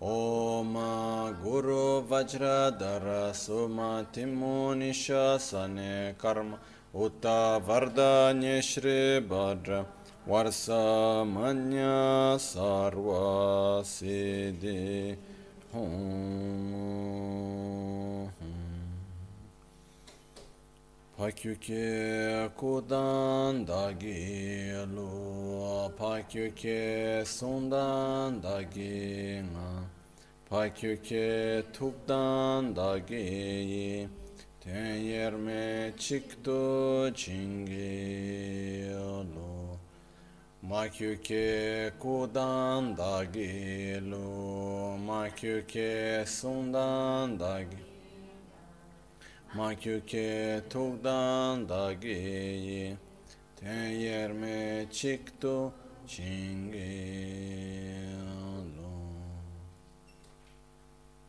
ॐ गुरु वज्रधर सुमतिमुनिशसने कर्म उत वरदान्य Shribhadra वर्षमन्य सर्वसिद्धि Pakyuke kudan dagi lu, pakyuke sundan dagi nga, Pakyöke tukdan dageyi Tenyerme çıktı çingi alo Makyöke kudan dagelu Makyöke sundan dagi Makyöke tukdan dageyi Tenyerme çıktı çingi alo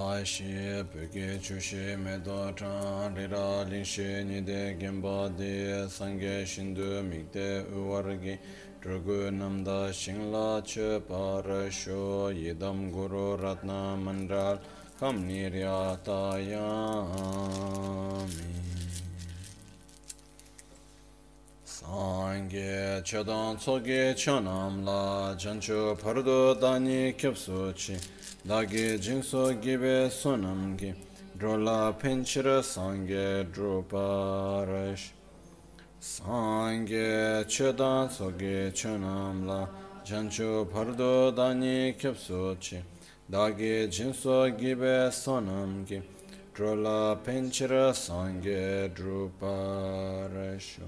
다시 베게 주시 메도 잔리라 링시 니데 겐바디 상게 신두 믹데 우와르기 드르구 남다 싱라 쳬바르쇼 예담 구루 라트나 만달 감니랴타야미 상게 쳬단 초게 쳬남라 전주 파르도 다니 캡수치 dāgī jīngsō gībē sūnam gī drolā pēnchirā sāngē drupārāsh sāngē chēdā sōgī chūnam lā janchū pārdō dāni kyabsō chī dāgī jīngsō gībē sūnam gī drolā pēnchirā sāngē drupārāsh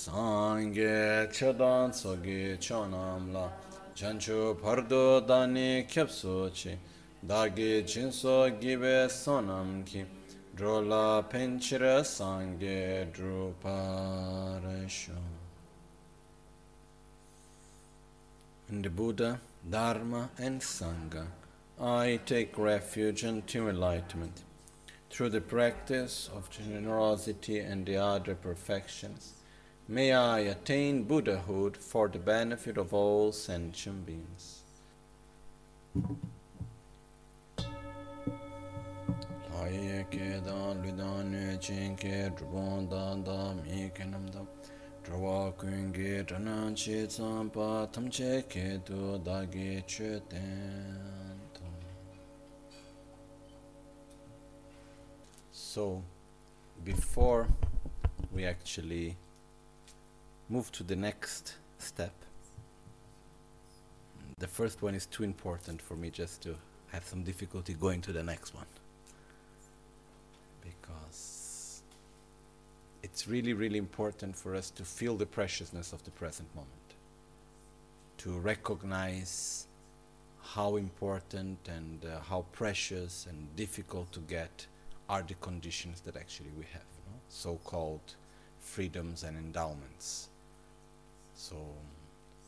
sāngē chēdā sōgī chūnam lā pardo dani kyapso chi dagi jinso gibe sonam ki drola penchira sangye. In the Buddha, Dharma and Sangha, I take refuge into enlightenment through the practice of generosity and the other perfections. May I attain Buddhahood for the benefit of all sentient beings. Ge che tsam pa tam che ke da ge che ten. So, before we actually move to the next step. The first one is too important for me just to have some difficulty going to the next one. Because it's really, really important for us to feel the preciousness of the present moment, to recognize how important and uh, how precious and difficult to get are the conditions that actually we have, no? so called freedoms and endowments. So,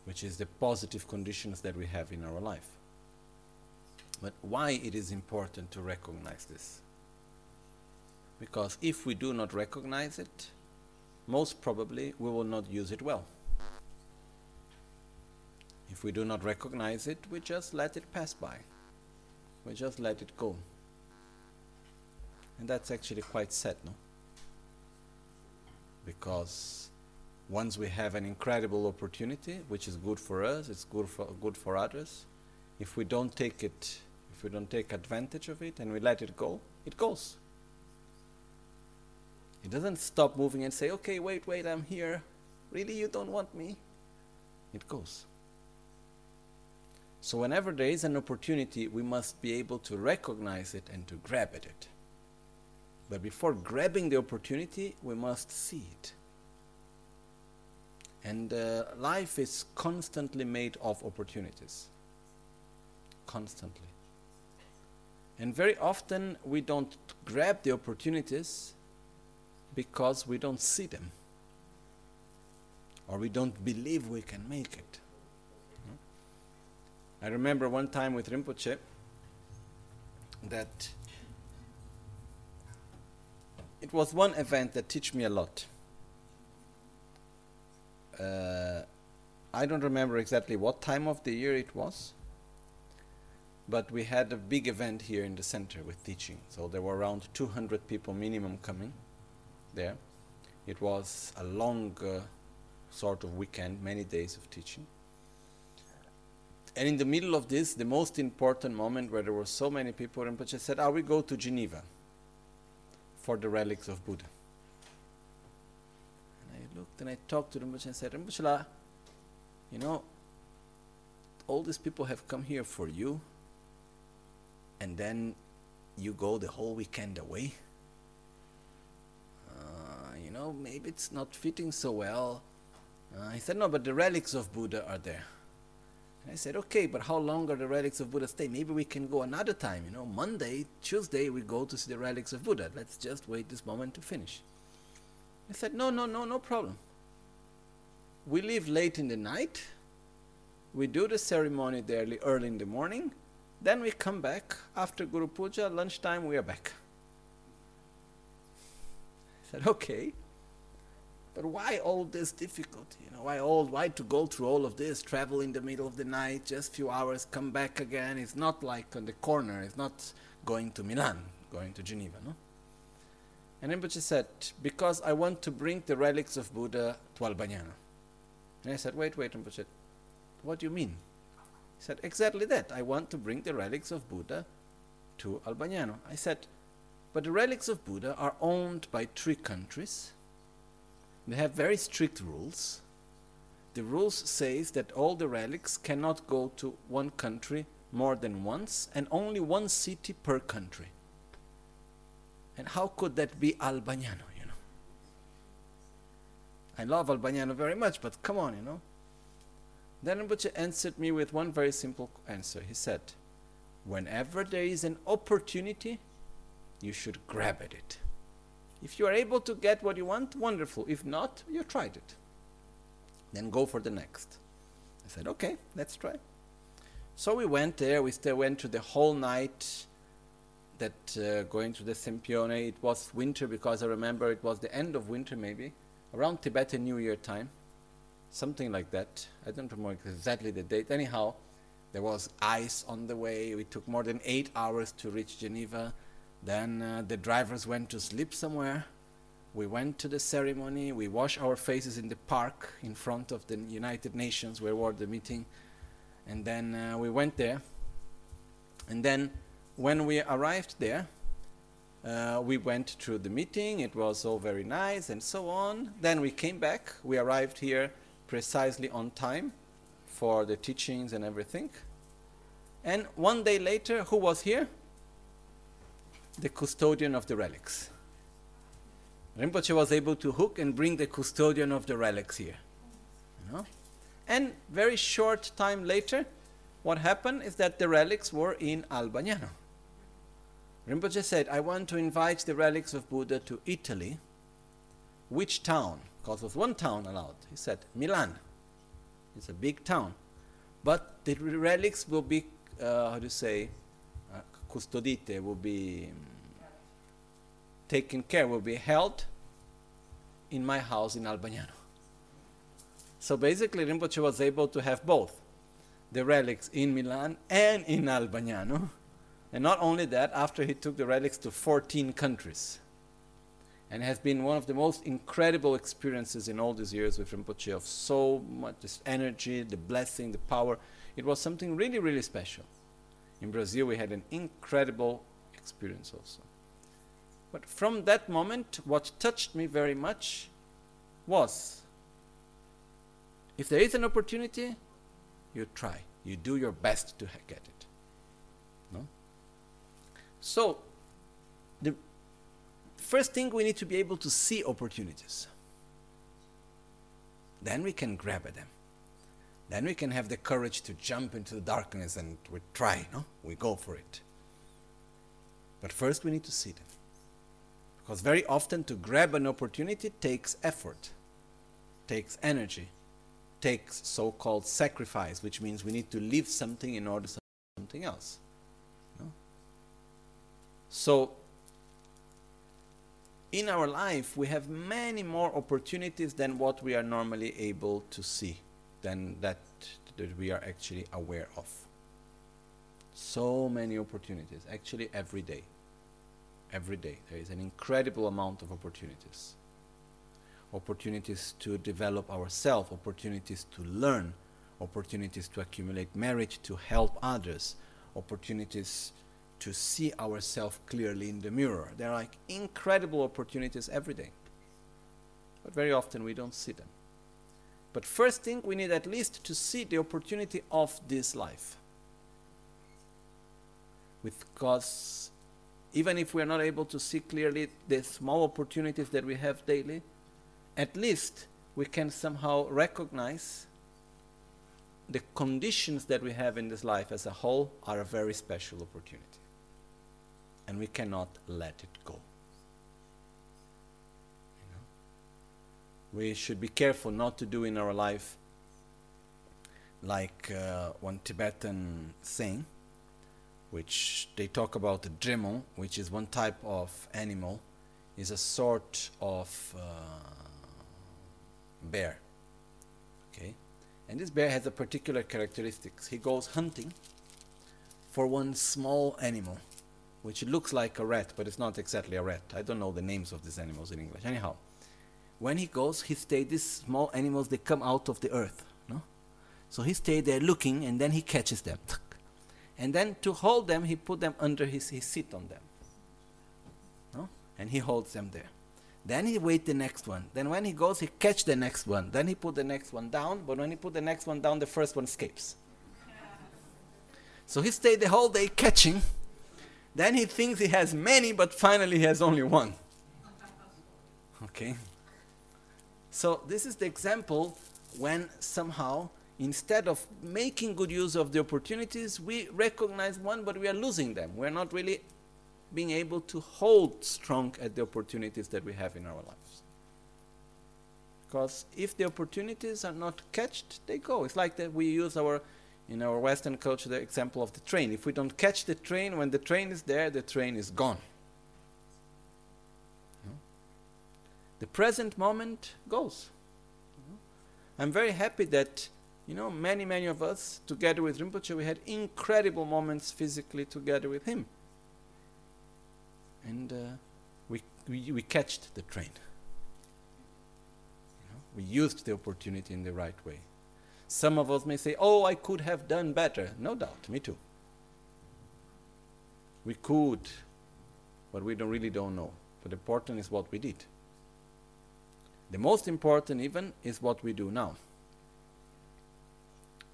which is the positive conditions that we have in our life. But why it is important to recognize this? Because if we do not recognize it, most probably we will not use it well. If we do not recognize it, we just let it pass by. We just let it go. And that's actually quite sad, no? Because once we have an incredible opportunity, which is good for us, it's good for good for others. If we don't take it, if we don't take advantage of it and we let it go, it goes. It doesn't stop moving and say, "Okay, wait, wait, I'm here. Really, you don't want me?" It goes. So whenever there is an opportunity, we must be able to recognize it and to grab at it. But before grabbing the opportunity, we must see it. And uh, life is constantly made of opportunities. Constantly. And very often we don't grab the opportunities because we don't see them or we don't believe we can make it. I remember one time with Rinpoche that it was one event that taught me a lot. Uh, I don't remember exactly what time of the year it was, but we had a big event here in the center with teaching. So there were around 200 people minimum coming there. It was a long uh, sort of weekend, many days of teaching. And in the middle of this, the most important moment where there were so many people, Rinpoche said, "I will go to Geneva for the relics of Buddha. And I talked to Rinpoche and said, Rinpoche, you know, all these people have come here for you, and then you go the whole weekend away. Uh, you know, maybe it's not fitting so well. Uh, he said, No, but the relics of Buddha are there. And I said, Okay, but how long are the relics of Buddha stay? Maybe we can go another time. You know, Monday, Tuesday, we go to see the relics of Buddha. Let's just wait this moment to finish. He said, No, no, no, no problem. We leave late in the night. We do the ceremony early, early in the morning. Then we come back after Guru Puja, lunchtime, we are back. I said, Okay. But why all this difficulty? You know, why all why to go through all of this, travel in the middle of the night, just few hours, come back again? It's not like on the corner, it's not going to Milan, going to Geneva, no? And Rinpoche said, because I want to bring the relics of Buddha to Albagnano. And I said, wait, wait, Rinpoche, what do you mean? He said, exactly that. I want to bring the relics of Buddha to Albagnano. I said, but the relics of Buddha are owned by three countries they have very strict rules. The rules says that all the relics cannot go to one country more than once and only one city per country. And how could that be know? I love Albagnano very much, but come on, you know. Then Rinpoche answered me with one very simple answer. He said, Whenever there is an opportunity, you should grab at it. If you are able to get what you want, wonderful. If not, you tried it. Then go for the next. I said, okay, let's try. So we went there. We still went to the whole night. That uh, going to the Sempione, it was winter because I remember it was the end of winter, maybe around Tibetan New Year time, something like that. I don't remember exactly the date. Anyhow, there was ice on the way. We took more than eight hours to reach Geneva. Then uh, the drivers went to sleep somewhere. We went to the ceremony. We washed our faces in the park in front of the United Nations where was the meeting. And then uh, we went there. And then when we arrived there, uh, we went through the meeting. It was all very nice and so on. Then we came back. We arrived here precisely on time for the teachings and everything. And one day later, who was here? the custodian of the relics. Rinpoche was able to hook and bring the custodian of the relics here. You know? And very short time later, what happened is that the relics were in Albagnano. Rinpoche said, I want to invite the relics of Buddha to Italy. Which town? Because there was one town allowed. He said, Milan. It's a big town. But the relics will be, uh, how do you say, custodite will be taken care, will be held in my house in Albagnano. So basically, Rinpoche was able to have both the relics in Milan and in Albagnano. And not only that, after he took the relics to 14 countries. And has been one of the most incredible experiences in all these years with Rinpoche of so much energy, the blessing, the power. It was something really, really special. In Brazil, we had an incredible experience also. But from that moment, what touched me very much was if there is an opportunity, you try. You do your best to get it. So, the first thing we need to be able to see opportunities. Then we can grab at them then we can have the courage to jump into the darkness and we try, no? We go for it. But first we need to see them. Because very often to grab an opportunity takes effort, takes energy, takes so called sacrifice, which means we need to leave something in order to something else. So, in our life, we have many more opportunities than what we are normally able to see, than that, that we are actually aware of. So many opportunities, actually, every day. Every day, there is an incredible amount of opportunities opportunities to develop ourselves, opportunities to learn, opportunities to accumulate merit, to help others, opportunities to see ourselves clearly in the mirror. There are like incredible opportunities every day. But very often we don't see them. But first thing, we need at least to see the opportunity of this life. Because even if we are not able to see clearly the small opportunities that we have daily, at least we can somehow recognize the conditions that we have in this life as a whole are a very special opportunity. And we cannot let it go. You know? We should be careful not to do in our life like uh, one Tibetan saying, which they talk about the dremon, which is one type of animal, is a sort of uh, bear. Okay? And this bear has a particular characteristics. He goes hunting for one small animal, which looks like a rat, but it's not exactly a rat. I don't know the names of these animals in English. Anyhow, when he goes, he stays, these small animals, they come out of the earth. No? So he stays there looking, and then he catches them. And then to hold them, he put them under his, he sit on them. No? And he holds them there. Then he wait the next one. Then when he goes, he catch the next one. Then he put the next one down. But when he put the next one down, the first one escapes. so he stayed the whole day catching. Then he thinks he has many, but finally he has only one. Okay. So this is the example when somehow instead of making good use of the opportunities, we recognize one, but we are losing them. We're not really being able to hold strong at the opportunities that we have in our lives. Because if the opportunities are not catched, they go. It's like that we use our, in our Western culture, the example of the train. If we don't catch the train, when the train is there, the train is gone. No? The present moment goes. I'm very happy that, you know, many, many of us, together with Rinpoche, we had incredible moments physically together with him and uh, we, we, we catched the train. You know, we used the opportunity in the right way. Some of us may say, oh, I could have done better. No doubt, me too. We could, but we don't really don't know. But the important is what we did. The most important even is what we do now.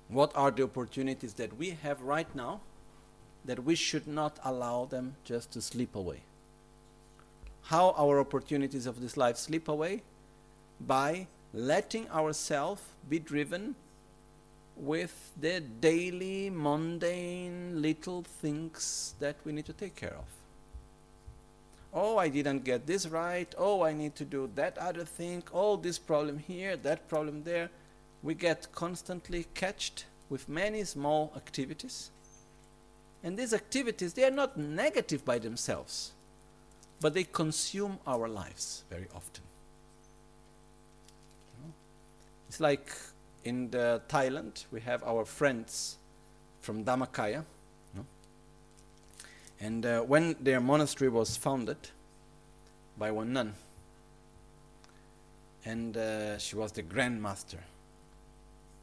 What are the opportunities that we have right now that we should not allow them just to slip away? how our opportunities of this life slip away by letting ourselves be driven with the daily mundane little things that we need to take care of. Oh, I didn't get this right. Oh, I need to do that other thing. Oh, this problem here, that problem there. We get constantly catched with many small activities. And these activities, they are not negative by themselves but they consume our lives very often. It's like in Thailand, we have our friends from Dhammakaya. And uh, when their monastery was founded by one nun, and uh, she was the grandmaster.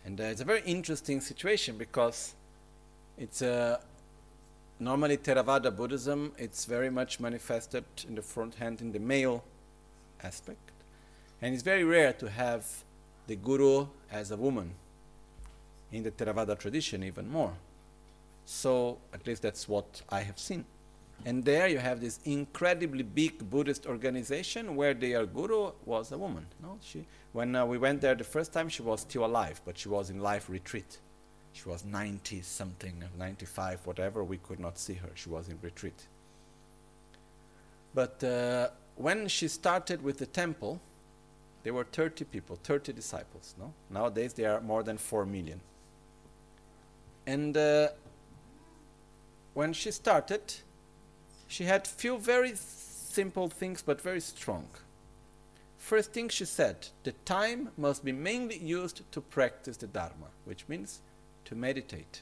And uh, it's a very interesting situation because it's a normally Theravada Buddhism, it's very much manifested in the front hand in the male aspect. And it's very rare to have the guru as a woman. In the Theravada tradition, even more. So, at least that's what I have seen. And there you have this incredibly big Buddhist organization where their guru was a woman. No? She, when uh, we went there the first time, she was still alive, but she was in life retreat. She was 90 something, 95, whatever. We could not see her. She was in retreat. But uh, when she started with the temple, there were 30 people, 30 disciples. No, nowadays there are more than four million. And uh, when she started, she had few very simple things, but very strong. First thing she said, the time must be mainly used to practice the Dharma, which means to meditate.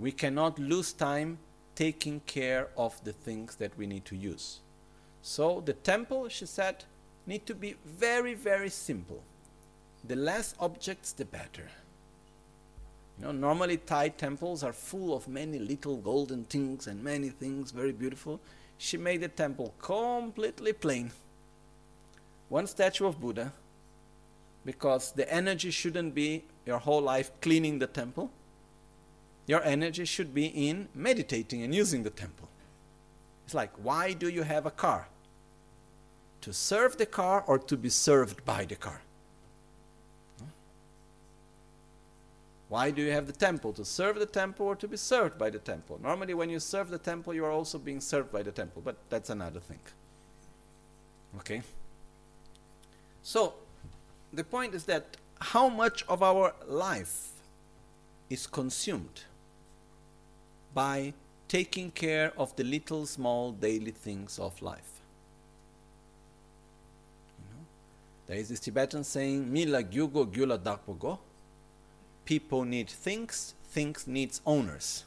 We cannot lose time taking care of the things that we need to use. So the temple, she said, need to be very, very simple. The less objects, the better. You know, normally Thai temples are full of many little golden things and many things, very beautiful. She made the temple completely plain one statue of Buddha because the energy shouldn't be your whole life cleaning the temple. Your energy should be in meditating and using the temple. It's like, why do you have a car? To serve the car or to be served by the car? Why do you have the temple? To serve the temple or to be served by the temple? Normally, when you serve the temple, you are also being served by the temple, but that's another thing. Okay? So, the point is that how much of our life is consumed by taking care of the little small daily things of life. You know? There is this Tibetan saying, Mila gyugo gyula dakpogo. People need things, things needs owners.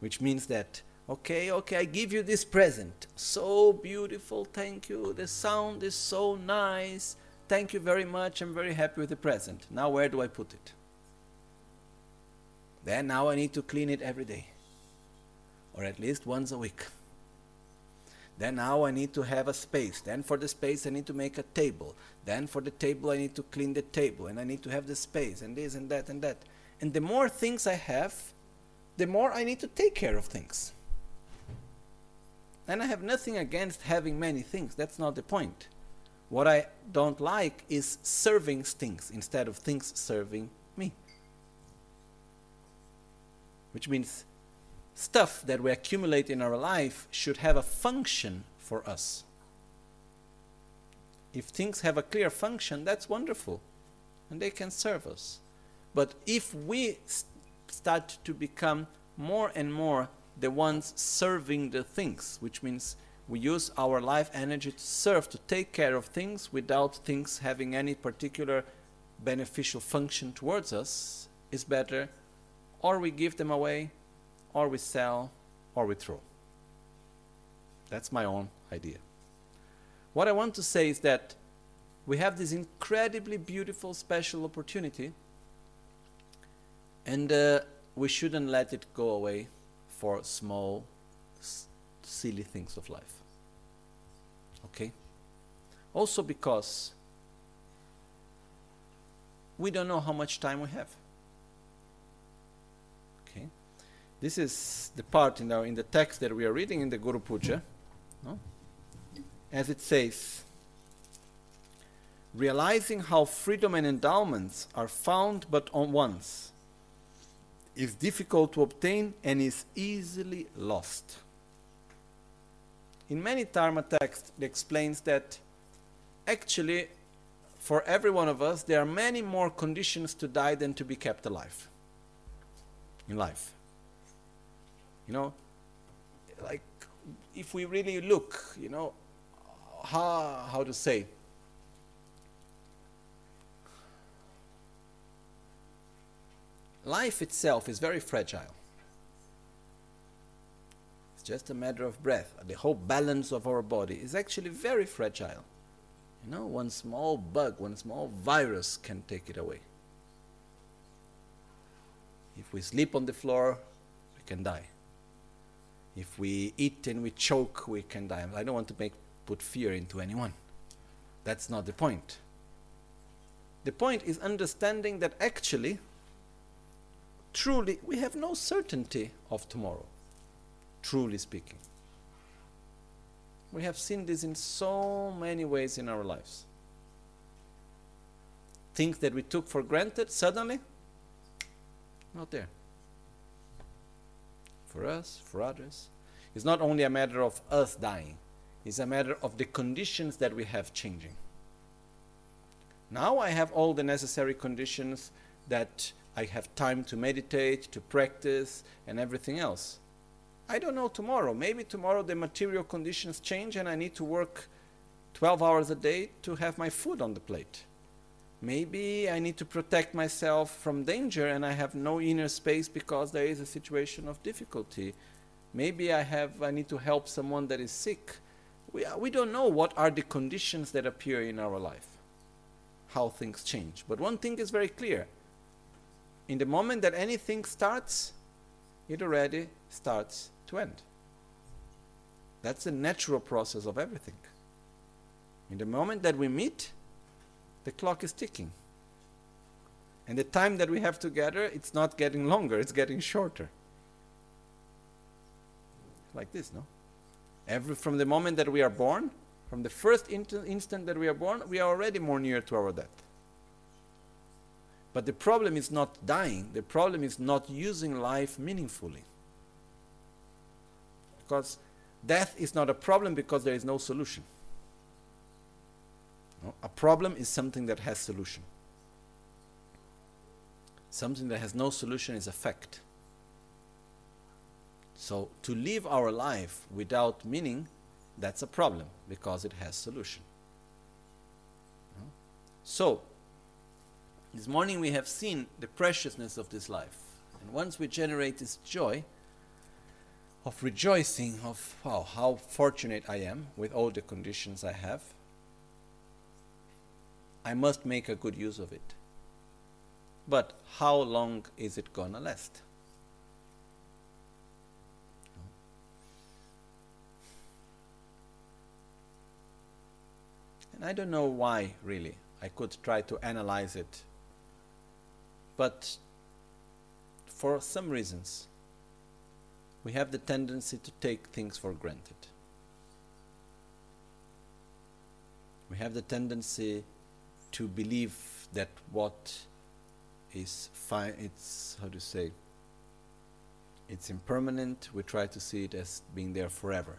Which means that Okay, okay, I give you this present. So beautiful, thank you. The sound is so nice. Thank you very much. I'm very happy with the present. Now, where do I put it? Then, now I need to clean it every day, or at least once a week. Then, now I need to have a space. Then, for the space, I need to make a table. Then, for the table, I need to clean the table, and I need to have the space, and this, and that, and that. And the more things I have, the more I need to take care of things. And I have nothing against having many things. That's not the point. What I don't like is serving things instead of things serving me. Which means stuff that we accumulate in our life should have a function for us. If things have a clear function, that's wonderful. And they can serve us. But if we st start to become more and more the ones serving the things, which means we use our life energy to serve, to take care of things without things having any particular beneficial function towards us, is better. Or we give them away, or we sell, or we throw. That's my own idea. What I want to say is that we have this incredibly beautiful, special opportunity, and uh, we shouldn't let it go away for small, silly things of life. Okay? Also because we don't know how much time we have. Okay? This is the part in, the text that we are reading in the Guru Puja. No? As it says, realizing how freedom and endowments are found but on once is difficult to obtain and is easily lost. In many Dharma texts, it explains that actually, for every one of us, there are many more conditions to die than to be kept alive in life. You know, like if we really look, you know, how, how to say, life itself is very fragile. It's just a matter of breath. The whole balance of our body is actually very fragile. You know, one small bug, one small virus can take it away. If we sleep on the floor, we can die. If we eat and we choke, we can die. I don't want to make put fear into anyone. That's not the point. The point is understanding that actually truly, we have no certainty of tomorrow, truly speaking. We have seen this in so many ways in our lives. Things that we took for granted, suddenly, not there. For us, for others. It's not only a matter of us dying, it's a matter of the conditions that we have changing. Now I have all the necessary conditions that I have time to meditate, to practice, and everything else. I don't know tomorrow. Maybe tomorrow the material conditions change and I need to work 12 hours a day to have my food on the plate. Maybe I need to protect myself from danger and I have no inner space because there is a situation of difficulty. Maybe I have I need to help someone that is sick. We, we don't know what are the conditions that appear in our life, how things change. But one thing is very clear. In the moment that anything starts, it already starts to end. That's the natural process of everything. In the moment that we meet, the clock is ticking. And the time that we have together, it's not getting longer, it's getting shorter. Like this, no? Every, from the moment that we are born, from the first instant that we are born, we are already more near to our death. But the problem is not dying, the problem is not using life meaningfully. Because death is not a problem because there is no solution. No? A problem is something that has solution. Something that has no solution is a fact. So to live our life without meaning, that's a problem because it has solution. No? So this morning we have seen the preciousness of this life. And once we generate this joy of rejoicing of wow, how fortunate I am with all the conditions I have, I must make a good use of it. But how long is it gonna last? And I don't know why, really. I could try to analyze it. But for some reasons, we have the tendency to take things for granted. We have the tendency to believe that what is fine, it's how to say, it's impermanent. We try to see it as being there forever.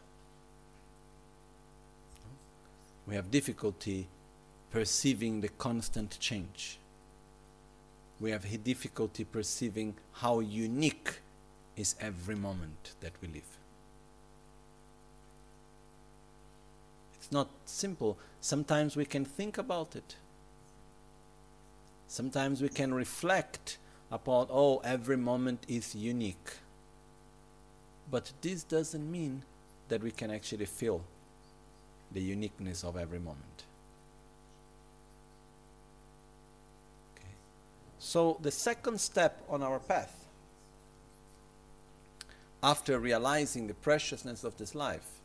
We have difficulty perceiving the constant change. We have difficulty perceiving how unique is every moment that we live. It's not simple. Sometimes we can think about it. Sometimes we can reflect upon, oh, every moment is unique. But this doesn't mean that we can actually feel the uniqueness of every moment. Okay. So, the second step on our path, after realizing the preciousness of this life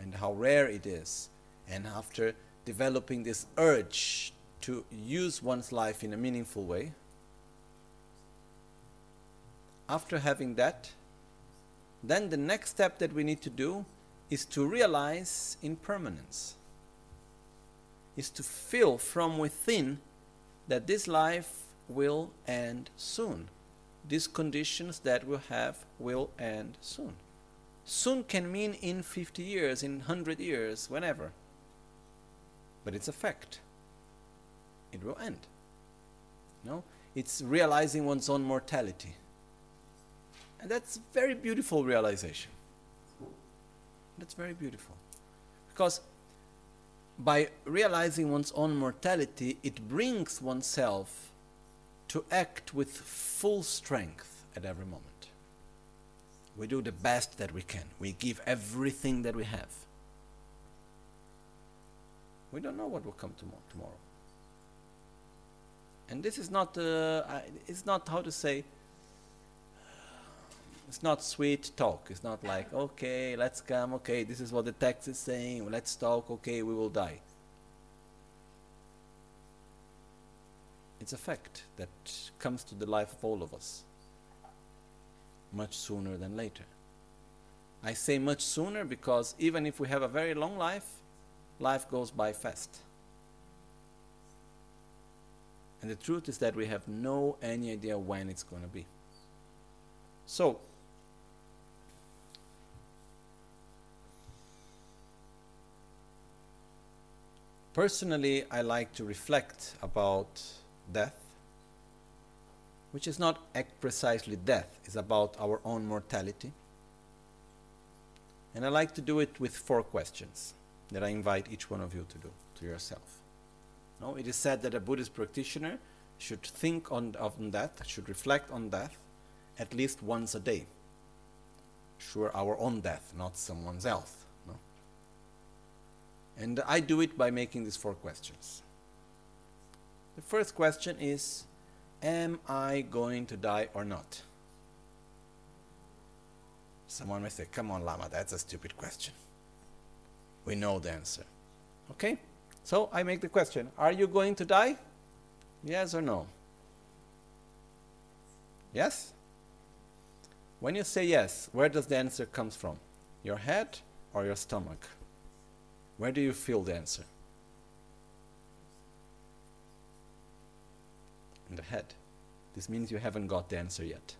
and how rare it is, and after developing this urge to use one's life in a meaningful way. After having that, then the next step that we need to do is to realize impermanence, is to feel from within that this life will end soon. These conditions that we have will end soon. Soon can mean in 50 years, in 100 years, whenever. But it's a fact it will end. No? It's realizing one's own mortality. And that's a very beautiful realization. That's very beautiful. Because by realizing one's own mortality, it brings oneself to act with full strength at every moment. We do the best that we can. We give everything that we have. We don't know what will come tomorrow and this is not uh, it's not how to say it's not sweet talk. It's not like okay let's come okay this is what the text is saying. Let's talk okay we will die. It's a fact that comes to the life of all of us much sooner than later. I say much sooner because even if we have a very long life life goes by fast and the truth is that we have no any idea when it's going to be. So, personally, I like to reflect about death, which is not precisely death, it's about our own mortality. And I like to do it with four questions that I invite each one of you to do to yourself. No, it is said that a Buddhist practitioner should think on, on death, should reflect on death at least once a day. Sure, our own death, not someone's else. No? And I do it by making these four questions. The first question is Am I going to die or not? Someone may say, Come on, Lama, that's a stupid question. We know the answer. Okay? So I make the question Are you going to die? Yes or no? Yes? When you say yes, where does the answer comes from? Your head or your stomach? Where do you feel the answer? In the head. This means you haven't got the answer yet.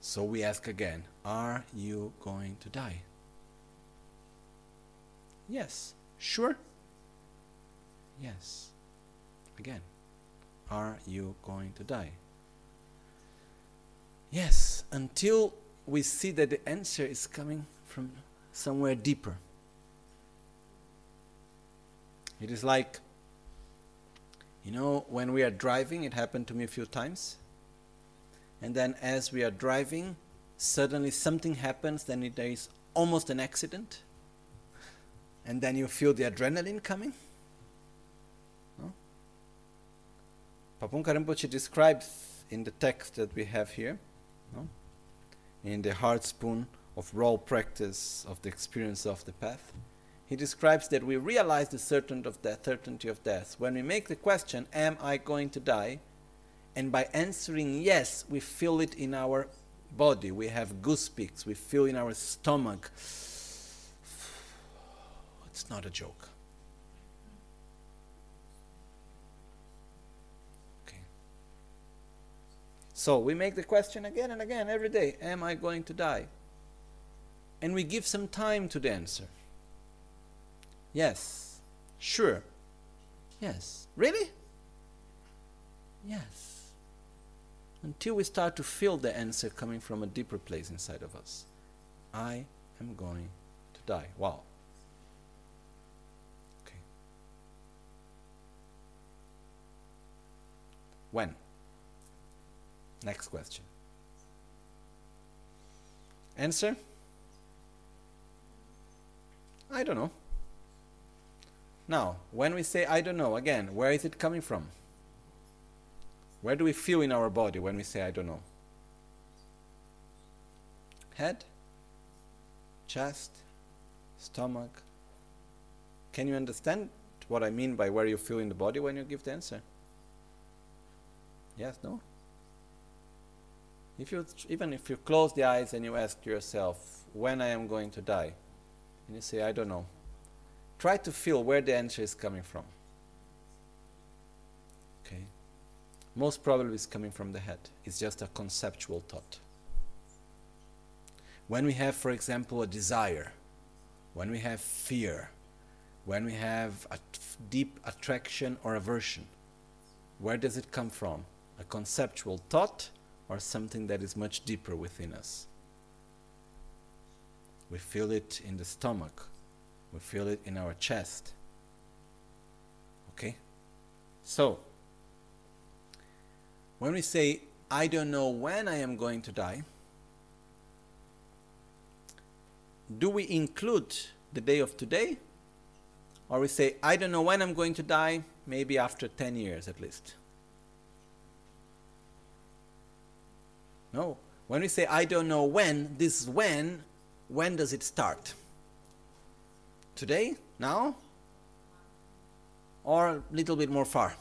So we ask again Are you going to die? Yes. Sure? Yes. Again. Are you going to die? Yes, until we see that the answer is coming from somewhere deeper. It is like, you know, when we are driving, it happened to me a few times. And then as we are driving, suddenly something happens, then there is almost an accident. And then you feel the adrenaline coming. Pabongka Rinpoche describes in the text that we have here, no? in the heart spoon of raw practice of the experience of the path, he describes that we realize the certainty of death, certainty of death when we make the question, Am I going to die? And by answering yes, we feel it in our body. We have goosepics, we feel in our stomach. It's not a joke. Okay. So we make the question again and again every day Am I going to die? And we give some time to the answer. Yes. Sure. Yes. Really? Yes. Until we start to feel the answer coming from a deeper place inside of us. I am going to die. Wow. Okay. When? Next question. Answer? I don't know. Now, when we say I don't know, again, where is it coming from? Where do we feel in our body when we say I don't know? Head? Chest? Stomach? Can you understand what I mean by where you feel in the body when you give the answer? Yes, no? If you, even if you close the eyes and you ask yourself, when I am going to die, and you say, I don't know, try to feel where the answer is coming from. Okay? Most probably it's coming from the head. It's just a conceptual thought. When we have, for example, a desire, when we have fear, when we have a deep attraction or aversion, where does it come from? A conceptual thought or something that is much deeper within us. We feel it in the stomach, we feel it in our chest. Okay? So, when we say, I don't know when I am going to die, do we include the day of today? Or we say, I don't know when I'm going to die, maybe after 10 years at least. No. When we say I don't know when, this when, when does it start? Today? Now? Or a little bit more far?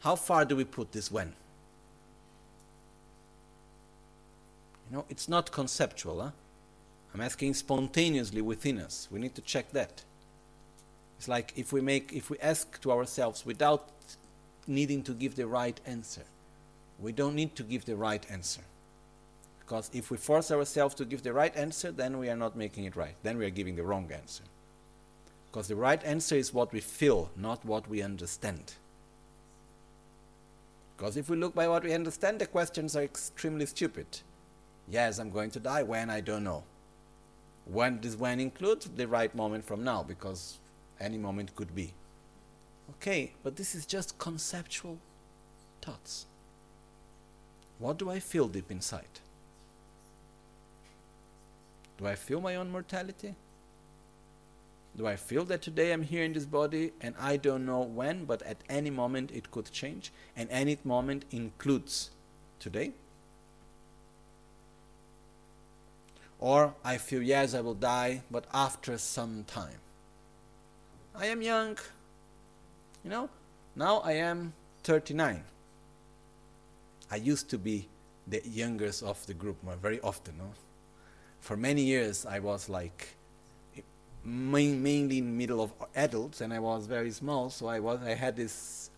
How far do we put this when? You know, it's not conceptual. Huh? I'm asking spontaneously within us. We need to check that. It's like if we make, if we ask to ourselves without needing to give the right answer we don't need to give the right answer. Because if we force ourselves to give the right answer, then we are not making it right. Then we are giving the wrong answer. Because the right answer is what we feel, not what we understand. Because if we look by what we understand, the questions are extremely stupid. Yes, I'm going to die. When? I don't know. When does when include the right moment from now? Because any moment could be. Okay, but this is just conceptual thoughts. What do I feel deep inside? Do I feel my own mortality? Do I feel that today I'm here in this body and I don't know when, but at any moment it could change, and any moment includes today? Or I feel, yes, I will die, but after some time. I am young, you know, now I am 39. I used to be the youngest of the group very often. No? For many years, I was like main, mainly in middle of adults, and I was very small, so I was I had this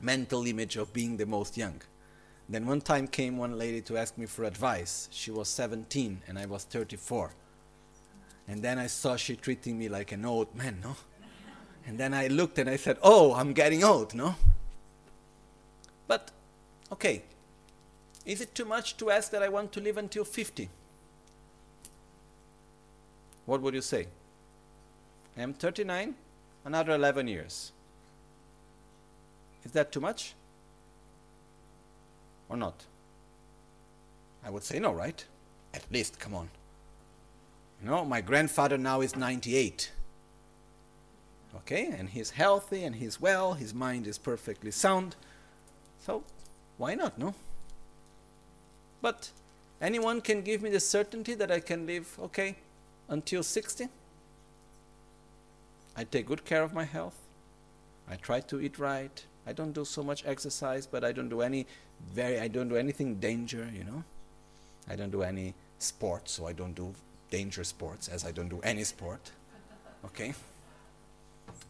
mental image of being the most young. Then one time came one lady to ask me for advice. She was 17 and I was 34. And then I saw she treating me like an old man, no? And then I looked and I said, "Oh, I'm getting old, no?" But okay. Is it too much to ask that I want to live until 50? What would you say? I am 39, another 11 years. Is that too much? Or not? I would say no, right? At least, come on. You know, my grandfather now is 98. Okay, and he's healthy and he's well, his mind is perfectly sound. So, why not, no? But anyone can give me the certainty that I can live, okay, until 60? I take good care of my health. I try to eat right. I don't do so much exercise, but I don't do any very I don't do anything danger, you know. I don't do any sports, so I don't do danger sports as I don't do any sport. Okay?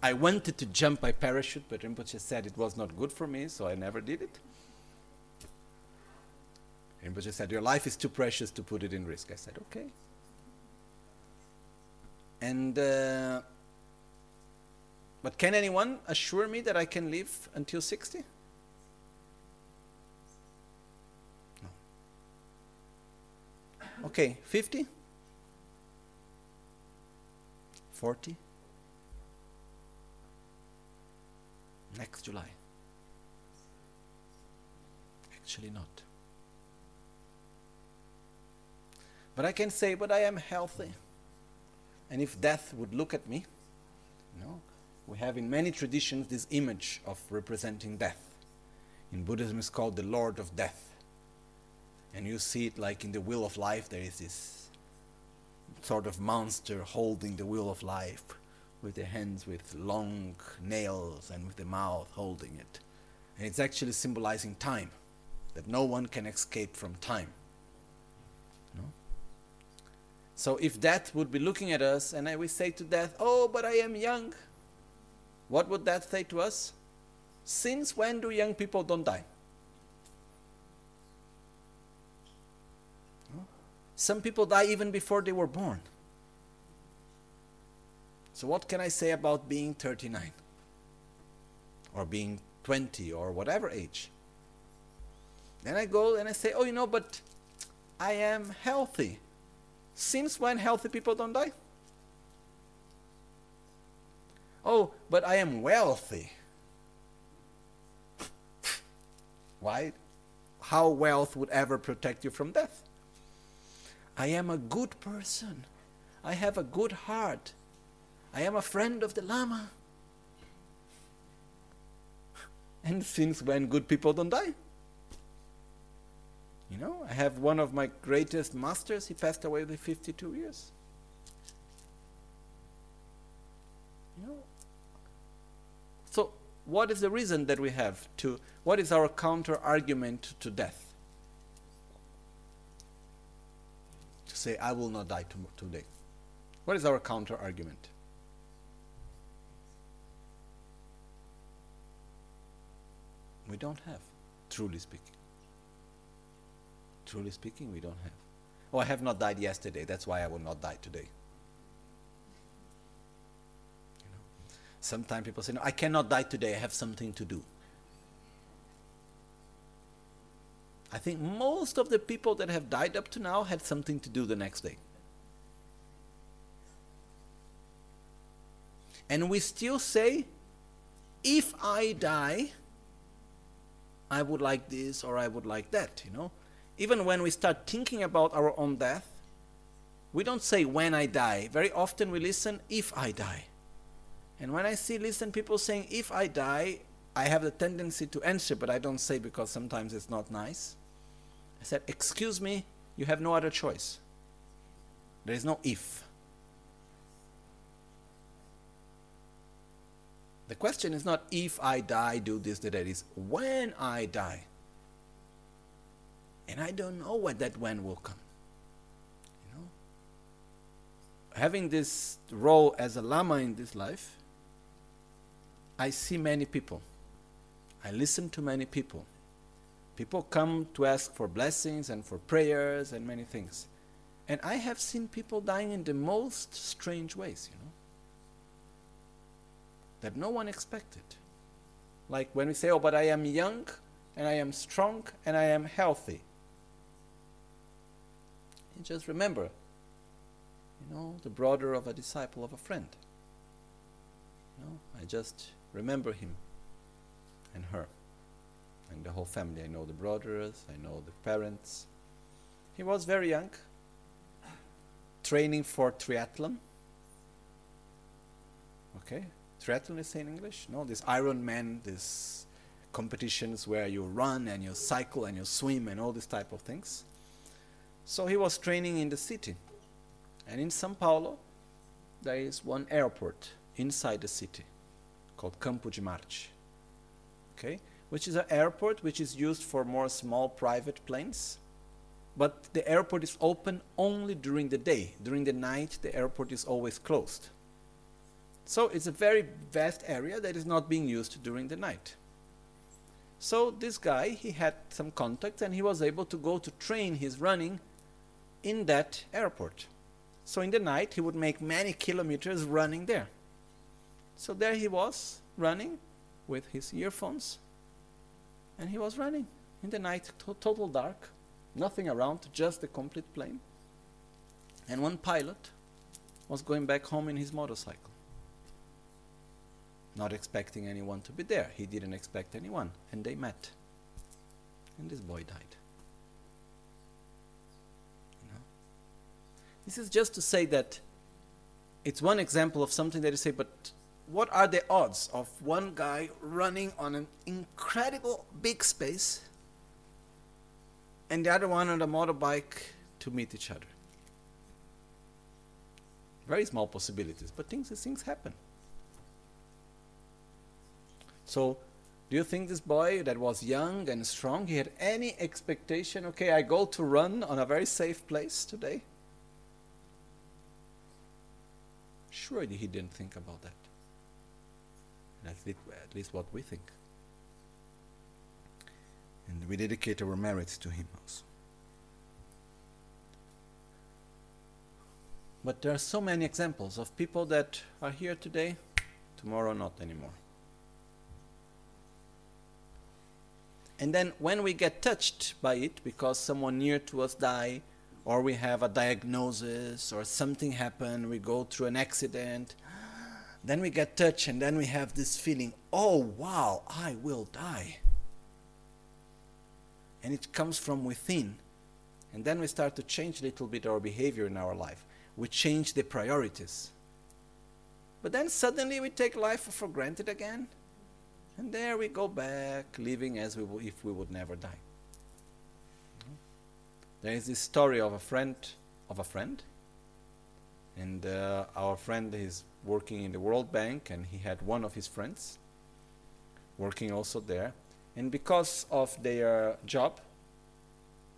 I wanted to jump by parachute, but Rinpoche said it was not good for me, so I never did it. Rinpoche said, Your life is too precious to put it in risk. I said, Okay. And, uh, but can anyone assure me that I can live until 60? No. Okay, 50? 40? Next July. Actually, not. But I can say, but I am healthy. And if death would look at me, you know, we have in many traditions this image of representing death. In Buddhism, it's called the Lord of Death. And you see it like in the wheel of life, there is this sort of monster holding the wheel of life with the hands with long nails and with the mouth holding it. And it's actually symbolizing time, that no one can escape from time. So if death would be looking at us and I we say to death, Oh, but I am young, what would that say to us? Since when do young people don't die? Some people die even before they were born. So, what can I say about being 39? Or being 20 or whatever age? Then I go and I say, oh, you know, but I am healthy. Since when healthy people don't die? Oh, but I am wealthy. Why? How wealth would ever protect you from death? I am a good person. I have a good heart. I am a friend of the Lama. And since when good people don't die? You know, I have one of my greatest masters, he passed away with 52 years. You know, so what is the reason that we have to, what is our counter argument to death? To say, I will not die today. What is our counter argument? We don't have, truly speaking. Truly speaking, we don't have. Oh, I have not died yesterday, that's why I will not die today. You know? Sometimes people say, no, I cannot die today, I have something to do. I think most of the people that have died up to now had something to do the next day. And we still say, if I die, I would like this or I would like that, you know. Even when we start thinking about our own death, we don't say when I die. Very often we listen if I die. And when I see listen people saying if I die, I have the tendency to answer, but I don't say because sometimes it's not nice. I said, Excuse me, you have no other choice. There is no if. The question is not if I die, do this, do that. Is when I die. And I don't know when that when will come. You know? Having this role as a Lama in this life, I see many people. I listen to many people. People come to ask for blessings and for prayers and many things. And I have seen people dying in the most strange ways, you know, that no one expected. Like when we say, oh, but I am young and I am strong and I am healthy. You just remember, you know, the brother of a disciple of a friend. You know, I just remember him and her and the whole family. I know the brothers, I know the parents. He was very young, training for triathlon. Okay, triathlon is in English? No, this Ironman, this competitions where you run and you cycle and you swim and all these type of things. So he was training in the city. And in São Paulo, there is one airport inside the city called Campo de Marte. Okay? which is an airport which is used for more small private planes. But the airport is open only during the day. During the night, the airport is always closed. So it's a very vast area that is not being used during the night. So this guy, he had some contacts and he was able to go to train his running in that airport. So in the night, he would make many kilometers running there. So there he was, running with his earphones and he was running in the night, to total dark, nothing around, just the complete plane. And one pilot was going back home in his motorcycle, not expecting anyone to be there. He didn't expect anyone, and they met. And this boy died. You know? This is just to say that it's one example of something that you say, but what are the odds of one guy running on an incredible big space and the other one on a motorbike to meet each other? Very small possibilities, but things things happen. So, do you think this boy that was young and strong, he had any expectation, okay, I go to run on a very safe place today? Surely he didn't think about that. That's at least what we think. And we dedicate our merits to Him also. But there are so many examples of people that are here today, tomorrow not anymore. And then when we get touched by it because someone near to us die, or we have a diagnosis, or something happened, we go through an accident, then we get touched, and then we have this feeling oh, wow, I will die. And it comes from within. And then we start to change a little bit our behavior in our life. We change the priorities. But then suddenly we take life for granted again. And there we go back, living as we if we would never die. There is this story of a friend of a friend. And uh, our friend is working in the World Bank, and he had one of his friends working also there. And because of their job,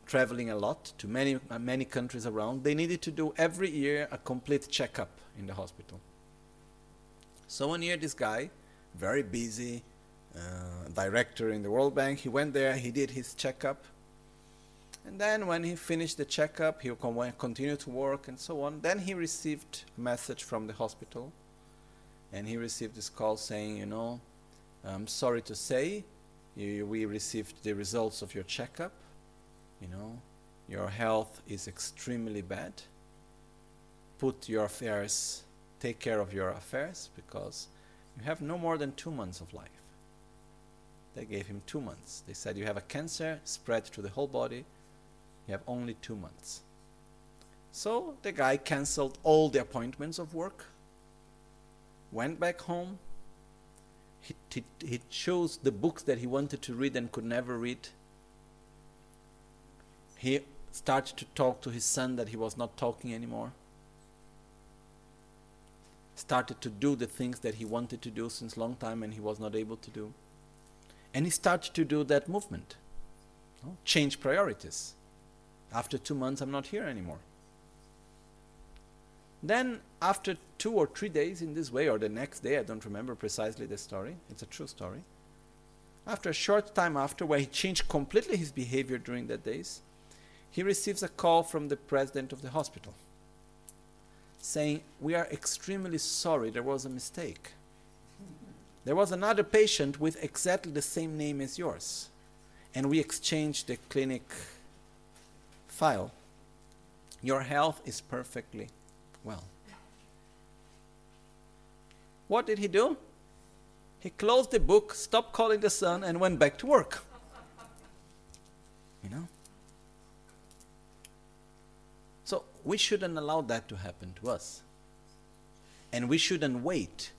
traveling a lot to many uh, many countries around, they needed to do every year a complete checkup in the hospital. So one year, this guy, very busy, uh, director in the World Bank, he went there, he did his checkup, And then when he finished the checkup, he continued to work and so on. Then he received a message from the hospital. And he received this call saying, you know, I'm sorry to say, you, we received the results of your checkup. You know, your health is extremely bad. Put your affairs, take care of your affairs because you have no more than two months of life. They gave him two months. They said, You have a cancer spread to the whole body. You have only two months. So the guy canceled all the appointments of work, went back home. He, he, he chose the books that he wanted to read and could never read. He started to talk to his son that he was not talking anymore. Started to do the things that he wanted to do since long time and he was not able to do. And he started to do that movement. Change priorities. After two months, I'm not here anymore. Then, after two or three days in this way, or the next day, I don't remember precisely the story, it's a true story. After a short time after, where he changed completely his behavior during that days, he receives a call from the president of the hospital saying, We are extremely sorry, there was a mistake. There was another patient with exactly the same name as yours, and we exchanged the clinic file. Your health is perfectly well. What did he do? He closed the book, stopped calling the son, and went back to work. You know? So we shouldn't allow that to happen to us. And we shouldn't wait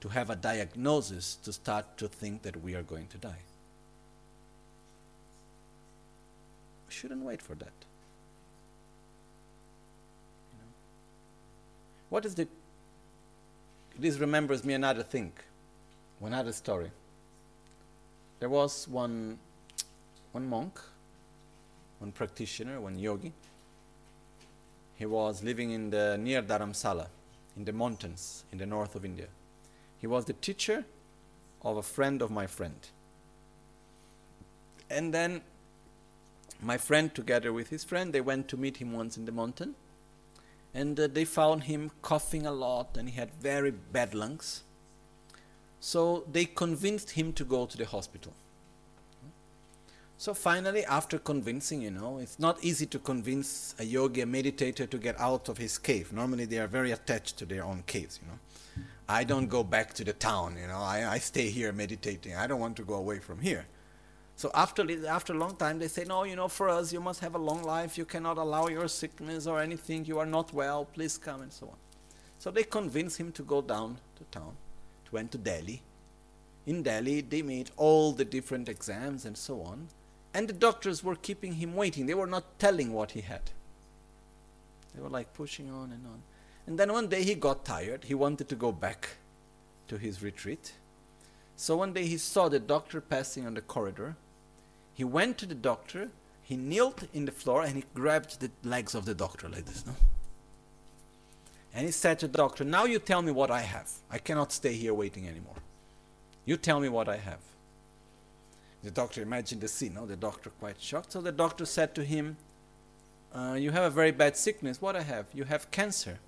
to have a diagnosis to start to think that we are going to die. We shouldn't wait for that. You know? What is the. This remembers me another thing, another story. There was one, one monk, one practitioner, one yogi. He was living in the near Dharamsala, in the mountains in the north of India. He was the teacher of a friend of my friend. And then my friend, together with his friend, they went to meet him once in the mountain. And uh, they found him coughing a lot and he had very bad lungs. So they convinced him to go to the hospital. So finally, after convincing, you know, it's not easy to convince a yogi, a meditator, to get out of his cave. Normally, they are very attached to their own caves, you know. I don't go back to the town, you know. I, I stay here meditating. I don't want to go away from here. So after after a long time, they say, no, you know, for us, you must have a long life. You cannot allow your sickness or anything. You are not well. Please come and so on. So they convince him to go down to town. He went to Delhi. In Delhi, they made all the different exams and so on. And the doctors were keeping him waiting. They were not telling what he had. They were like pushing on and on. And then one day he got tired. He wanted to go back to his retreat. So one day he saw the doctor passing on the corridor. He went to the doctor, he knelt in the floor, and he grabbed the legs of the doctor like this. No? And he said to the doctor, Now you tell me what I have. I cannot stay here waiting anymore. You tell me what I have. The doctor imagined the scene, no? the doctor quite shocked. So the doctor said to him, uh, You have a very bad sickness. What I have? You have cancer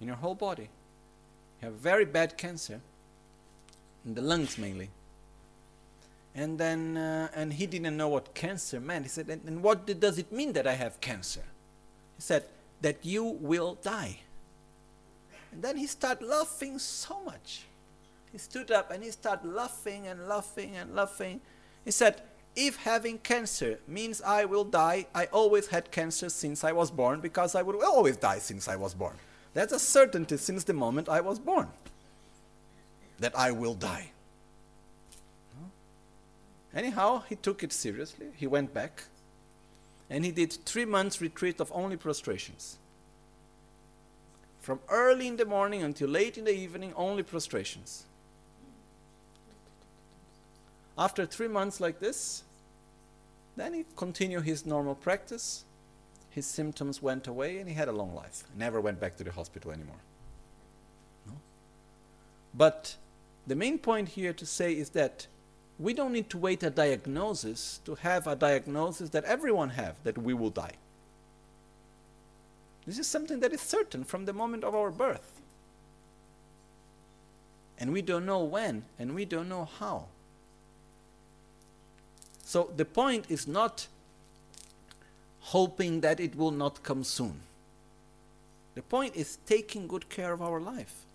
in your whole body. You have very bad cancer in the lungs mainly. And then, uh, and he didn't know what cancer meant. He said, and, and what does it mean that I have cancer? He said, that you will die. And then he started laughing so much. He stood up and he started laughing and laughing and laughing. He said, if having cancer means I will die, I always had cancer since I was born because I would always die since I was born. That's a certainty since the moment I was born that I will die. Anyhow, he took it seriously. He went back and he did three months retreat of only prostrations. From early in the morning until late in the evening, only prostrations. After three months like this, then he continued his normal practice his symptoms went away and he had a long life. Never went back to the hospital anymore. No? But the main point here to say is that we don't need to wait a diagnosis to have a diagnosis that everyone have that we will die. This is something that is certain from the moment of our birth. And we don't know when and we don't know how. So the point is not hoping that it will not come soon. The point is taking good care of our life.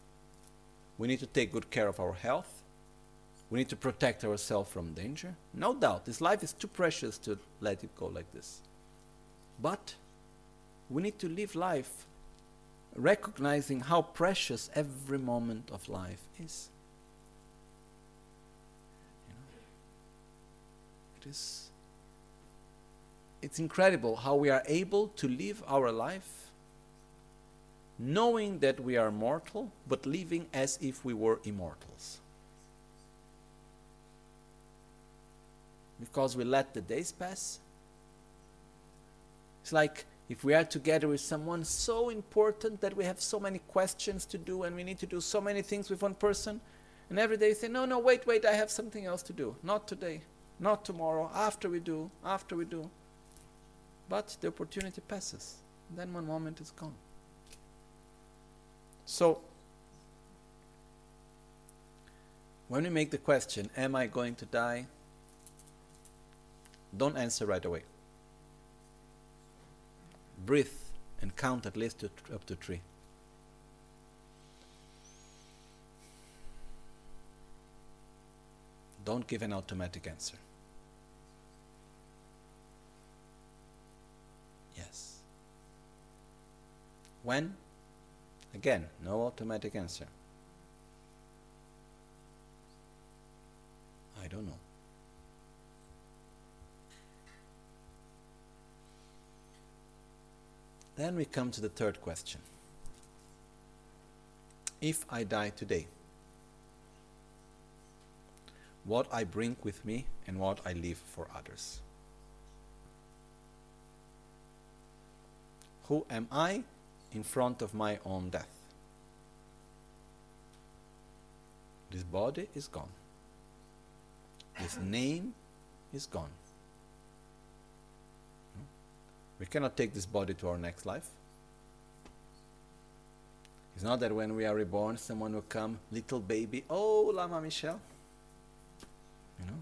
We need to take good care of our health. We need to protect ourselves from danger. No doubt, this life is too precious to let it go like this. But we need to live life recognizing how precious every moment of life is. You know, it is it's incredible how we are able to live our life knowing that we are mortal, but living as if we were immortals. Because we let the days pass. It's like if we are together with someone so important that we have so many questions to do and we need to do so many things with one person, and every day say, No, no, wait, wait, I have something else to do. Not today, not tomorrow, after we do, after we do. But the opportunity passes. Then one moment is gone. So, when we make the question, Am I going to die? Don't answer right away. Breathe and count at least to up to three. Don't give an automatic answer. Yes. When? Again, no automatic answer. I don't know. Then we come to the third question. If I die today, what I bring with me and what I leave for others. Who am I in front of my own death? This body is gone. This name is gone. We cannot take this body to our next life. It's not that when we are reborn, someone will come, little baby, oh, Lama Michel. You know?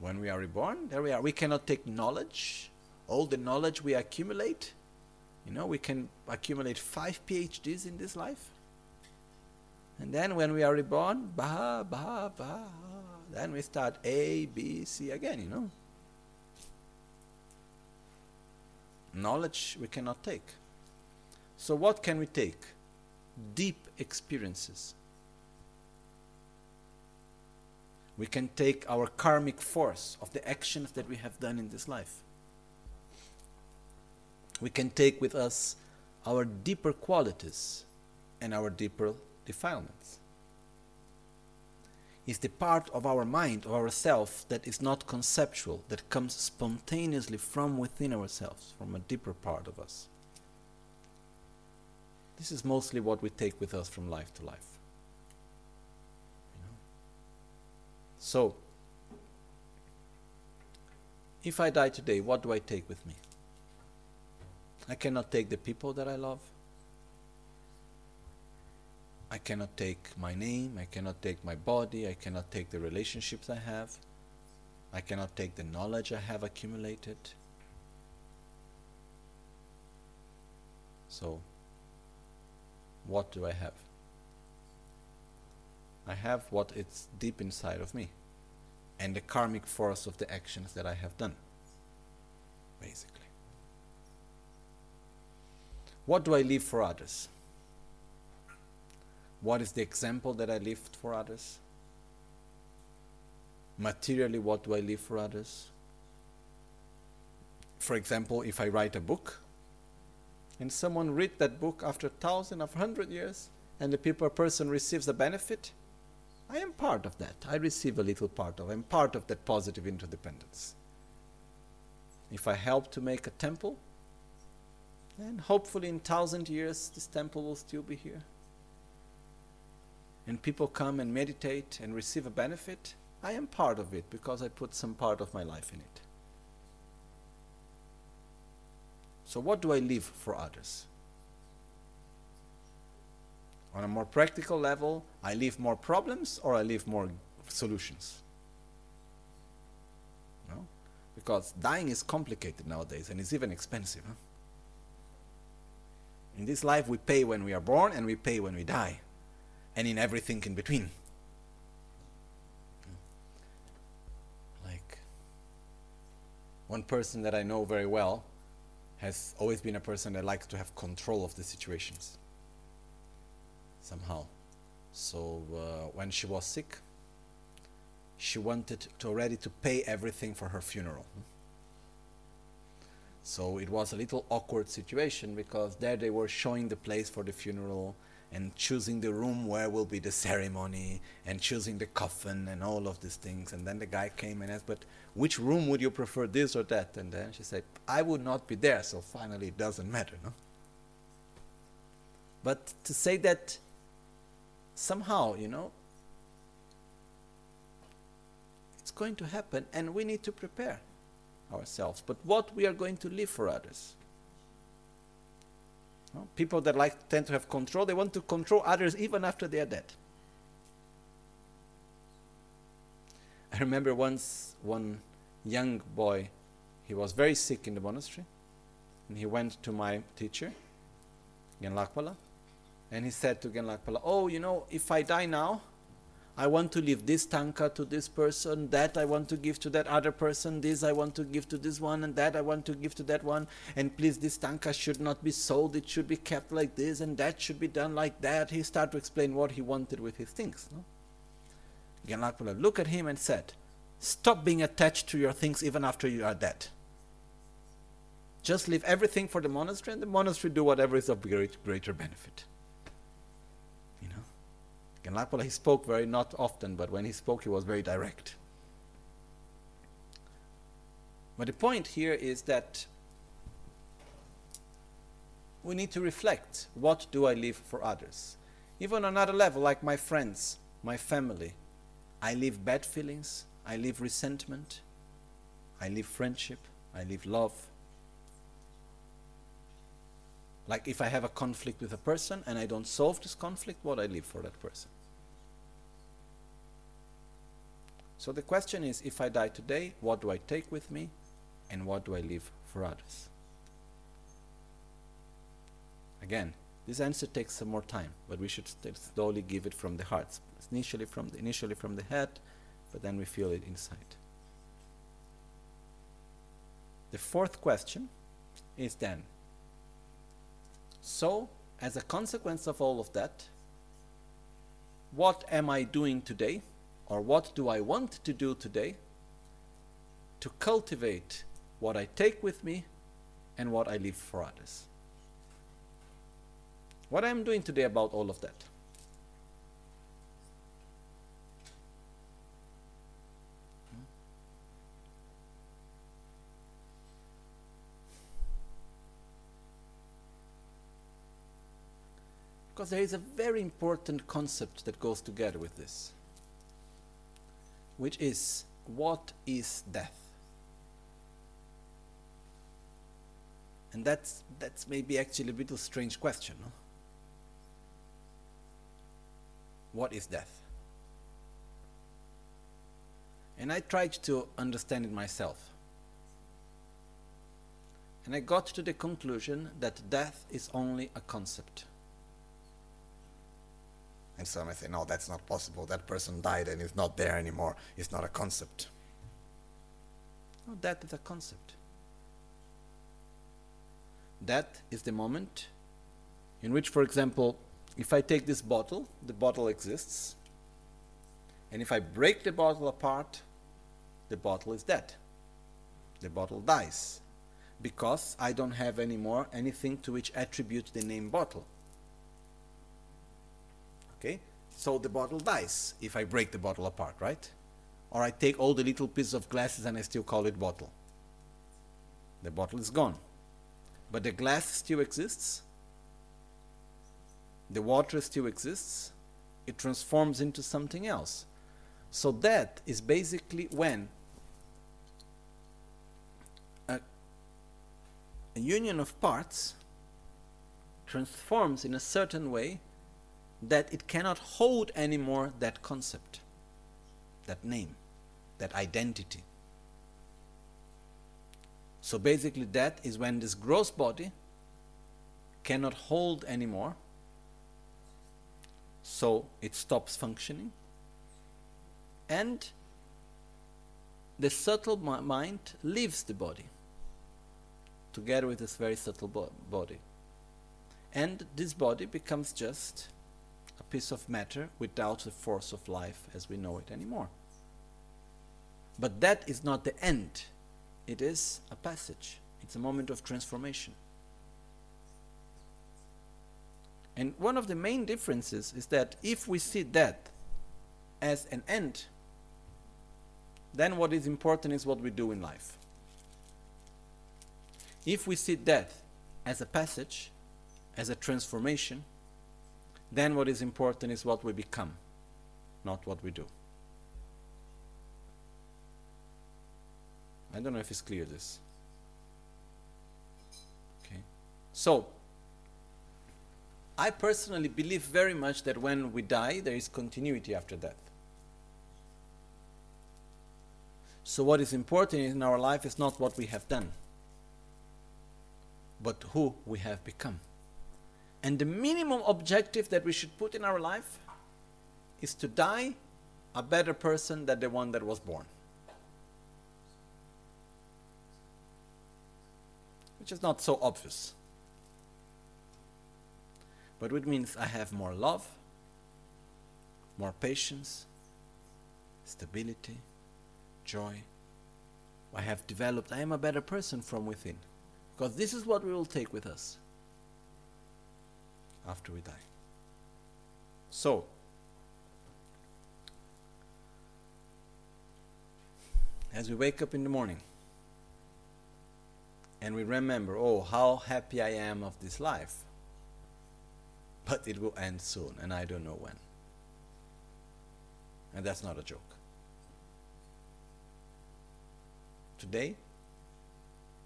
When we are reborn, there we are. We cannot take knowledge, all the knowledge we accumulate. You know, we can accumulate five PhDs in this life. And then when we are reborn, bah, bah, bah, then we start A, B, C again, you know. Knowledge we cannot take. So, what can we take? Deep experiences. We can take our karmic force of the actions that we have done in this life. We can take with us our deeper qualities and our deeper defilements. It's the part of our mind, of ourself, that is not conceptual, that comes spontaneously from within ourselves, from a deeper part of us. This is mostly what we take with us from life to life. You know? So, if I die today, what do I take with me? I cannot take the people that I love. I cannot take my name, I cannot take my body, I cannot take the relationships I have, I cannot take the knowledge I have accumulated. So, what do I have? I have what is deep inside of me and the karmic force of the actions that I have done, basically. What do I leave for others? What is the example that I live for others? Materially, what do I live for others? For example, if I write a book and someone read that book after a thousand of hundred years and the people person receives a benefit, I am part of that. I receive a little part of. I'm part of that positive interdependence. If I help to make a temple, then hopefully in thousand years this temple will still be here and people come and meditate and receive a benefit, I am part of it because I put some part of my life in it. So, what do I leave for others? On a more practical level, I leave more problems or I leave more solutions? No? Because dying is complicated nowadays and it's even expensive. Huh? In this life, we pay when we are born and we pay when we die, and in everything in between. Like one person that I know very well has always been a person that likes to have control of the situations somehow. So uh, when she was sick, she wanted to already to pay everything for her funeral. So it was a little awkward situation because there they were showing the place for the funeral and choosing the room where will be the ceremony and choosing the coffin and all of these things. And then the guy came and asked, But which room would you prefer, this or that? And then she said, I would not be there, so finally it doesn't matter, no? But to say that somehow, you know, it's going to happen and we need to prepare ourselves. But what we are going to leave for others? People that like tend to have control, they want to control others even after they are dead. I remember once one young boy, he was very sick in the monastery, and he went to my teacher, Genlakpala, and he said to Genlakpala, Oh, you know, if I die now, I want to leave this tanka to this person, that I want to give to that other person, this I want to give to this one, and that I want to give to that one. And please, this tanka should not be sold, it should be kept like this, and that should be done like that. He started to explain what he wanted with his things. No? Genlakpala looked at him and said, Stop being attached to your things even after you are dead. Just leave everything for the monastery, and the monastery do whatever is of great, greater benefit. Genlakpala, he spoke very not often, but when he spoke, he was very direct. But the point here is that we need to reflect what do I leave for others? Even on another level, like my friends, my family. I leave bad feelings, I leave resentment, I leave friendship, I leave love. Like if I have a conflict with a person and I don't solve this conflict, what I live for that person. So the question is if I die today, what do I take with me and what do I leave for others? Again, this answer takes some more time, but we should slowly give it from the heart. Initially from the, initially from the head, but then we feel it inside. The fourth question is then so, as a consequence of all of that, what am I doing today or what do I want to do today to cultivate what I take with me and what I leave for others. What I'm doing today about all of that. Because there is a very important concept that goes together with this which is what is death? And that's that's maybe actually a little strange question. No? What is death? And I tried to understand it myself. And I got to the conclusion that death is only a concept. And some may say, no, that's not possible. That person died and is not there anymore. It's not a concept. No, that is a concept. That is the moment in which, for example, if I take this bottle, the bottle exists. And if I break the bottle apart, the bottle is dead. The bottle dies. Because I don't have anymore anything to which attribute the name bottle. Okay? So the bottle dies if I break the bottle apart, right? Or I take all the little pieces of glasses and I still call it bottle. The bottle is gone. But the glass still exists. The water still exists. It transforms into something else. So that is basically when a, a union of parts transforms in a certain way that it cannot hold anymore that concept, that name, that identity. So basically, that is when this gross body cannot hold anymore, so it stops functioning, and the subtle mind leaves the body together with this very subtle bo body. And this body becomes just a piece of matter without the force of life as we know it anymore. But that is not the end, it is a passage, it's a moment of transformation. And one of the main differences is that if we see death as an end, then what is important is what we do in life. If we see death as a passage, as a transformation, then what is important is what we become, not what we do. I don't know if it's clear this. Okay. So, I personally believe very much that when we die, there is continuity after death. So, what is important in our life is not what we have done, but who we have become. And the minimum objective that we should put in our life is to die a better person than the one that was born. Which is not so obvious. But it means I have more love, more patience, stability, joy. I have developed, I am a better person from within. Because this is what we will take with us after we die. So, as we wake up in the morning and we remember, oh, how happy I am of this life, but it will end soon and I don't know when. And that's not a joke. Today,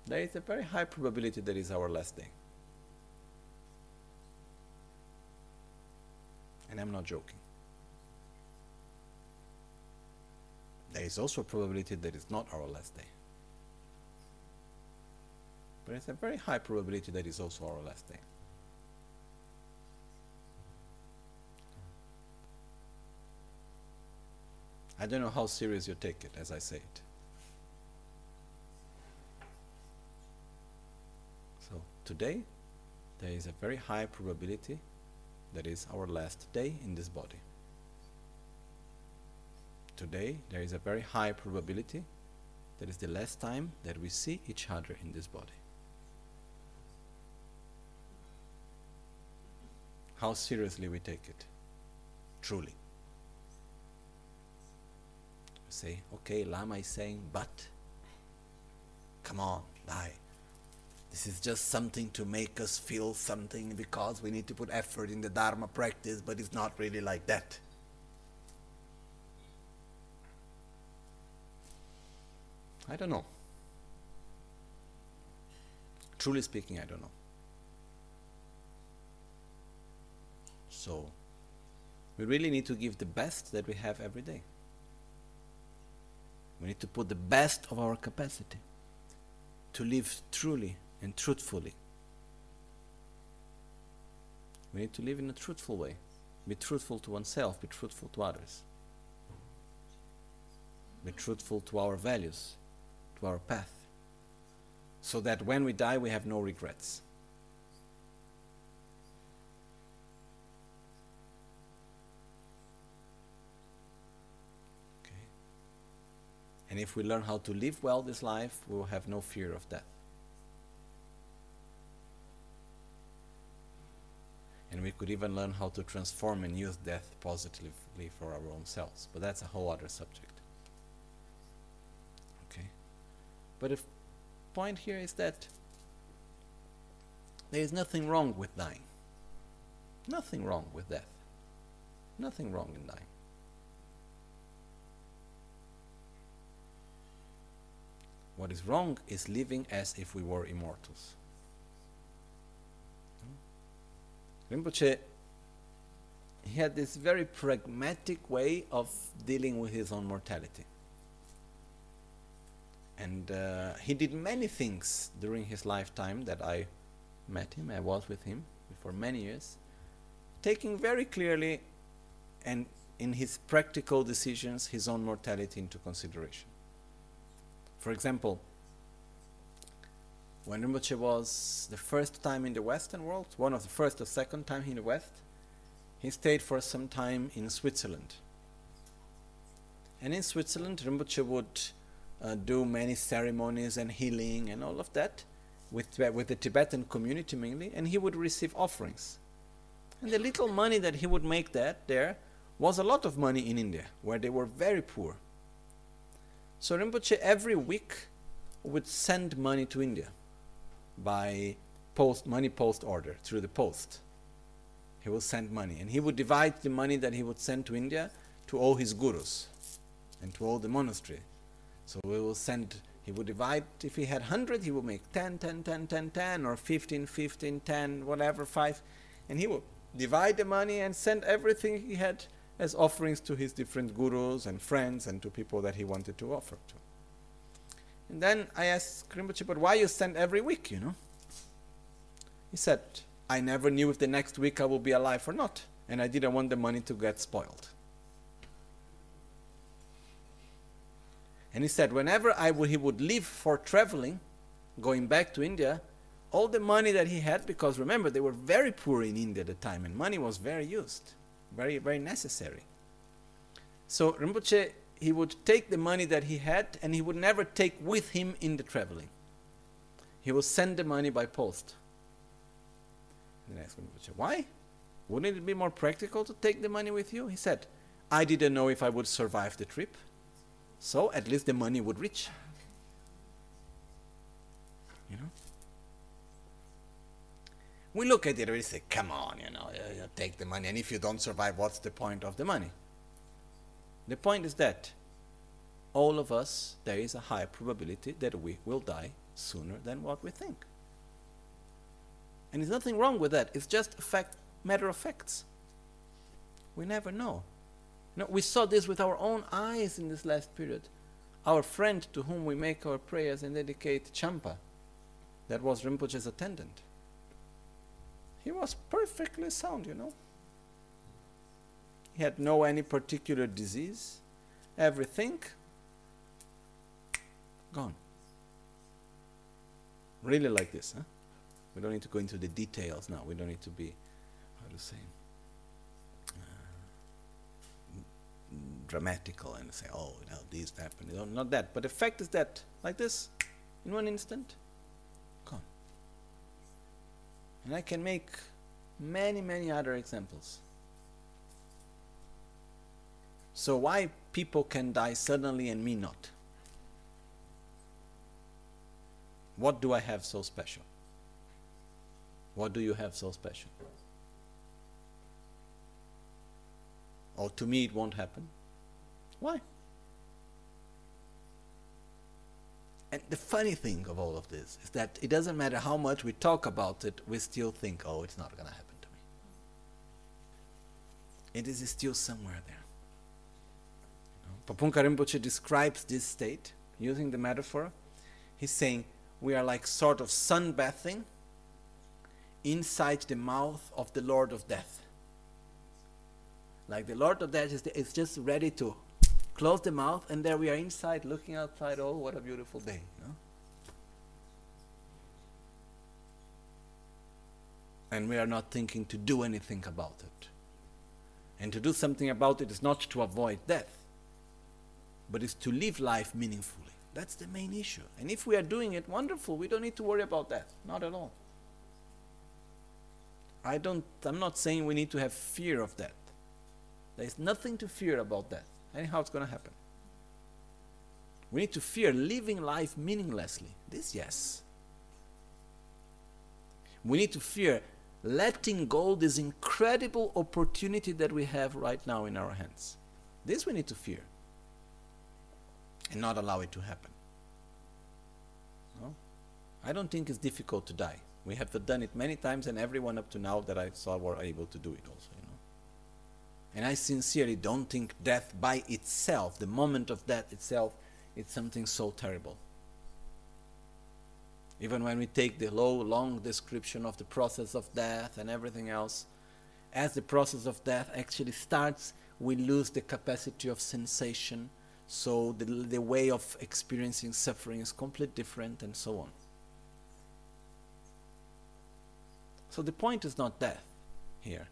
there is a very high probability that is our last day. And I'm not joking. There is also a probability that it's not our last day. But it's a very high probability that it's also our last day. I don't know how serious you take it as I say it. So today there is a very high probability that is our last day in this body. Today there is a very high probability that is the last time that we see each other in this body. How seriously we take it. Truly. We say, okay, Lama is saying, but come on, die. This is just something to make us feel something because we need to put effort in the Dharma practice, but it's not really like that. I don't know. Truly speaking, I don't know. So, we really need to give the best that we have every day. We need to put the best of our capacity to live truly and truthfully. We need to live in a truthful way. Be truthful to oneself, be truthful to others. Be truthful to our values, to our path. So that when we die, we have no regrets. Okay. And if we learn how to live well this life, we will have no fear of death. and we could even learn how to transform and use death positively for our own selves. But that's a whole other subject. Okay? But the point here is that there is nothing wrong with dying. Nothing wrong with death. Nothing wrong in dying. What is wrong is living as if we were immortals. Rinpoche, he had this very pragmatic way of dealing with his own mortality. And uh, he did many things during his lifetime that I met him, I was with him for many years, taking very clearly and in his practical decisions his own mortality into consideration. For example, when Rinpoche was the first time in the Western world, one of the first or second time in the West, he stayed for some time in Switzerland. And in Switzerland, Rinpoche would uh, do many ceremonies and healing and all of that with, with the Tibetan community mainly, and he would receive offerings. And the little money that he would make that there was a lot of money in India, where they were very poor. So Rinpoche every week would send money to India by post money post order through the post. He will send money, and he would divide the money that he would send to India to all his gurus and to all the monastery. So we will send. He would divide. If he had 100, he would make 10, 10, 10, 10, 10, or 15, 15, 10, whatever, 5. And he would divide the money and send everything he had as offerings to his different gurus and friends and to people that he wanted to offer to. And then I asked Rinpoche, but why you send every week, you know? He said, I never knew if the next week I will be alive or not, and I didn't want the money to get spoiled. And he said, whenever I would, he would leave for traveling, going back to India, all the money that he had, because remember, they were very poor in India at the time, and money was very used, very, very necessary. So Rinpoche he would take the money that he had and he would never take with him in the traveling. He would send the money by post. And I asked him, why? Wouldn't it be more practical to take the money with you? He said, I didn't know if I would survive the trip, so at least the money would reach. You know? We look at it and we say, come on, you know, you take the money, and if you don't survive, what's the point of the money? The point is that all of us, there is a high probability that we will die sooner than what we think. And there's nothing wrong with that. It's just a fact, matter of facts. We never know. We saw this with our own eyes in this last period. Our friend to whom we make our prayers and dedicate Champa, that was Rinpoche's attendant. He was perfectly sound, you know. He had no any particular disease. Everything gone. Really like this, huh? We don't need to go into the details now. We don't need to be, how to say, uh, dramatical and say, oh, know, this happened. Know, not that. But the fact is that, like this, in one instant, gone. And I can make many, many other examples. So why people can die suddenly and me not? What do I have so special? What do you have so special? Or to me it won't happen. Why? And the funny thing of all of this is that it doesn't matter how much we talk about it, we still think, oh, it's not going to happen to me. It is still somewhere there. Pabongka Rinpoche describes this state using the metaphor. He's saying we are like sort of sunbathing inside the mouth of the Lord of Death. Like the Lord of Death is, the, is just ready to close the mouth, and there we are inside looking outside. Oh, what a beautiful day! Know? And we are not thinking to do anything about it. And to do something about it is not to avoid death but it's to live life meaningfully. That's the main issue. And if we are doing it, wonderful. We don't need to worry about that. Not at all. I don't, I'm not saying we need to have fear of that. There's nothing to fear about that. Anyhow, it's going to happen. We need to fear living life meaninglessly. This, yes. We need to fear letting go this incredible opportunity that we have right now in our hands. This we need to fear and not allow it to happen. I don't think it's difficult to die. We have done it many times, and everyone up to now that I saw were able to do it also, you know. And I sincerely don't think death by itself, the moment of death itself, is something so terrible. Even when we take the low, long description of the process of death and everything else, as the process of death actually starts, we lose the capacity of sensation. So the, the way of experiencing suffering is completely different, and so on. So the point is not death here.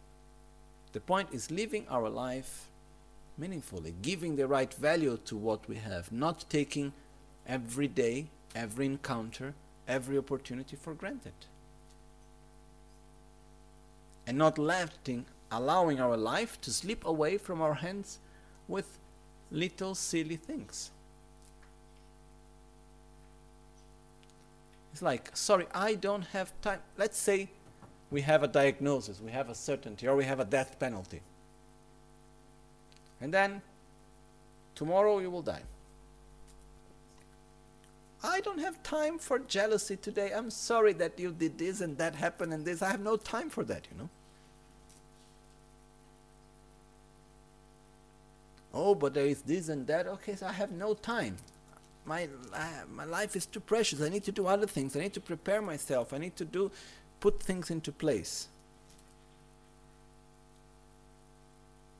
The point is living our life meaningfully, giving the right value to what we have, not taking every day, every encounter, every opportunity for granted. And not letting, allowing our life to slip away from our hands with little silly things. It's like, sorry, I don't have time. Let's say we have a diagnosis, we have a certainty, or we have a death penalty. And then tomorrow you will die. I don't have time for jealousy today. I'm sorry that you did this and that happened and this. I have no time for that, you know. Oh, but there is this and that. Okay, so I have no time. My, my life is too precious. I need to do other things. I need to prepare myself. I need to do put things into place.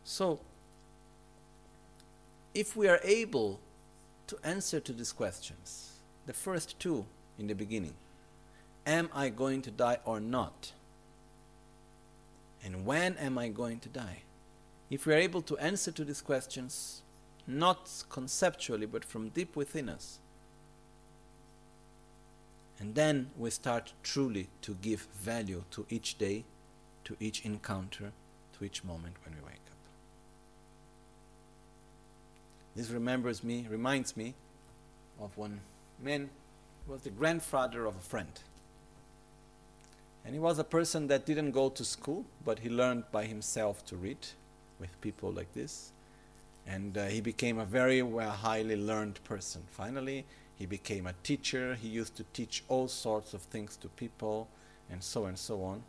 So, if we are able to answer to these questions, the first two in the beginning Am I going to die or not? And when am I going to die? If we are able to answer to these questions, not conceptually, but from deep within us, and then we start truly to give value to each day, to each encounter, to each moment when we wake up. This remembers me, reminds me of one man who was the grandfather of a friend. And he was a person that didn't go to school, but he learned by himself to read with people like this. And uh, he became a very well, highly learned person. Finally, he became a teacher. He used to teach all sorts of things to people, and so and so on.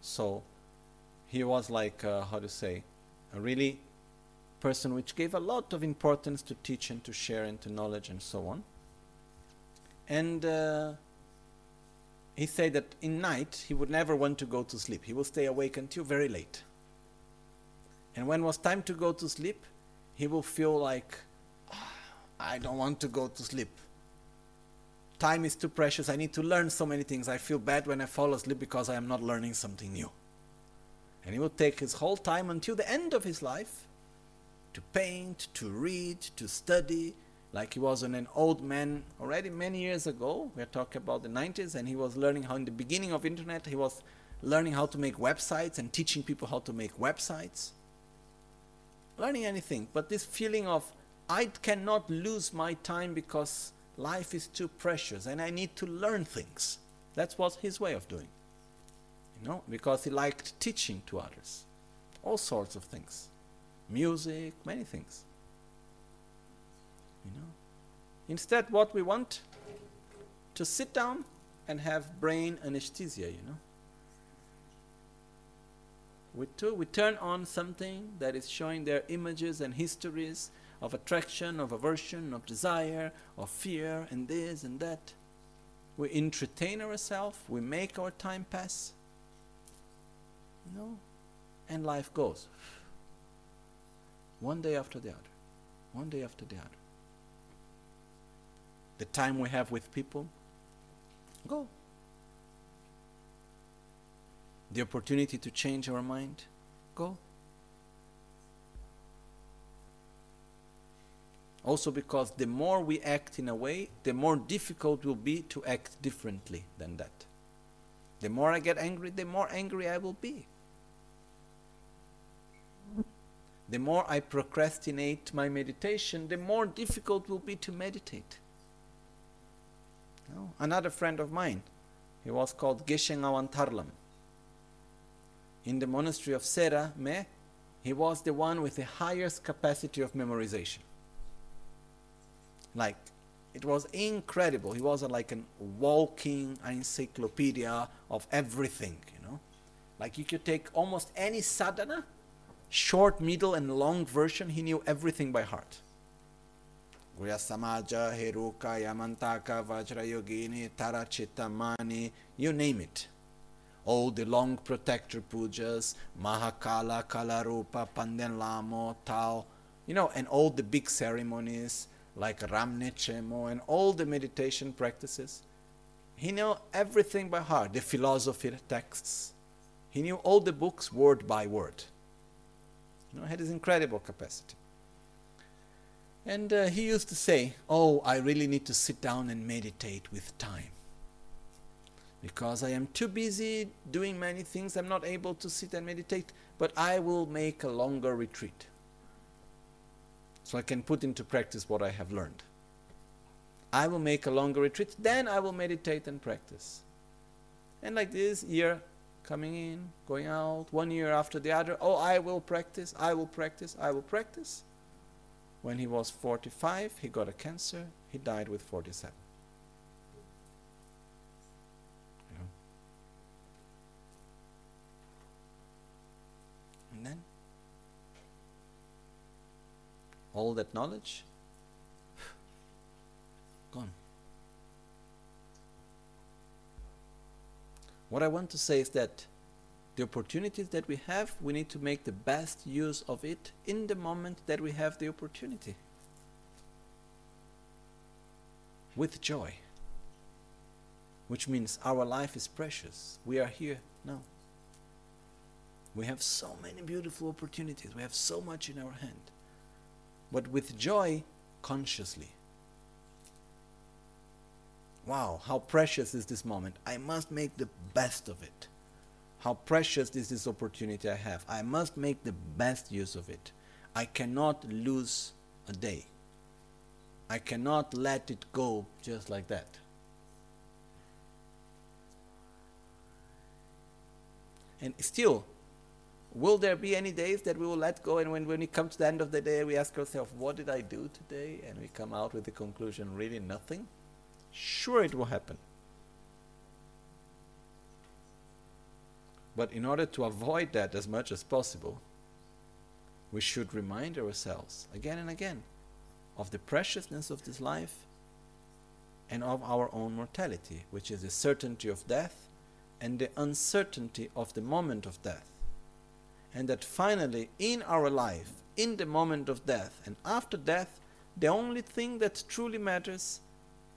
So he was like, uh, how to say, a really person which gave a lot of importance to teach and to share and to knowledge and so on. And uh, he said that in night he would never want to go to sleep. He will stay awake until very late. And when it was time to go to sleep, he will feel like, I don't want to go to sleep time is too precious. I need to learn so many things. I feel bad when I fall asleep because I am not learning something new. And he will take his whole time until the end of his life to paint, to read, to study, like he was an old man already many years ago. We're talking about the 90s, and he was learning how, in the beginning of internet, he was learning how to make websites and teaching people how to make websites. Learning anything, but this feeling of I cannot lose my time because Life is too precious and I need to learn things. That was his way of doing. You know, because he liked teaching to others. All sorts of things. Music, many things. You know. Instead what we want to sit down and have brain anesthesia, you know. We, to, we turn on something that is showing their images and histories of attraction, of aversion, of desire, of fear, and this and that. We entertain ourselves, we make our time pass. You know? And life goes. One day after the other. One day after the other. The time we have with people, go. The opportunity to change our mind, go. Also because the more we act in a way, the more difficult will be to act differently than that. The more I get angry, the more angry I will be. The more I procrastinate my meditation, the more difficult will be to meditate. No? Another friend of mine, he was called Geshen Awantarlam. In the monastery of Sera, Me, he was the one with the highest capacity of memorization like It was incredible. He was a, like a walking encyclopedia of everything, you know. Like you could take almost any sadhana, short, middle, and long version, he knew everything by heart. Guhyasamaja, Heruka, Yamantaka, Vajrayogini, Tara Cittamani, you name it. All the long protector pujas, Mahakala, Kalarupa, Palden Lhamo, Tao, you know, and all the big ceremonies like Rabne Chenmo and all the meditation practices. He knew everything by heart, the philosophy texts. He knew all the books word by word. You know, he had this incredible capacity. And uh, he used to say, Oh, I really need to sit down and meditate with time. Because I am too busy doing many things, I'm not able to sit and meditate, but I will make a longer retreat. So I can put into practice what I have learned. I will make a longer retreat, then I will meditate and practice. And like this, year coming in, going out, one year after the other, oh, I will practice, I will practice, I will practice. When he was 45, he got a cancer. He died with 47. And then, all that knowledge gone. What I want to say is that the opportunities that we have, we need to make the best use of it in the moment that we have the opportunity. With joy. Which means our life is precious. We are here now. We have so many beautiful opportunities. We have so much in our hand. But with joy, consciously. Wow, how precious is this moment. I must make the best of it how precious is this opportunity I have. I must make the best use of it. I cannot lose a day. I cannot let it go just like that. And still, will there be any days that we will let go and when, when we come to the end of the day we ask ourselves, what did I do today? And we come out with the conclusion, really nothing? Sure, it will happen. But in order to avoid that as much as possible, we should remind ourselves again and again of the preciousness of this life and of our own mortality, which is the certainty of death and the uncertainty of the moment of death. And that finally, in our life, in the moment of death and after death, the only thing that truly matters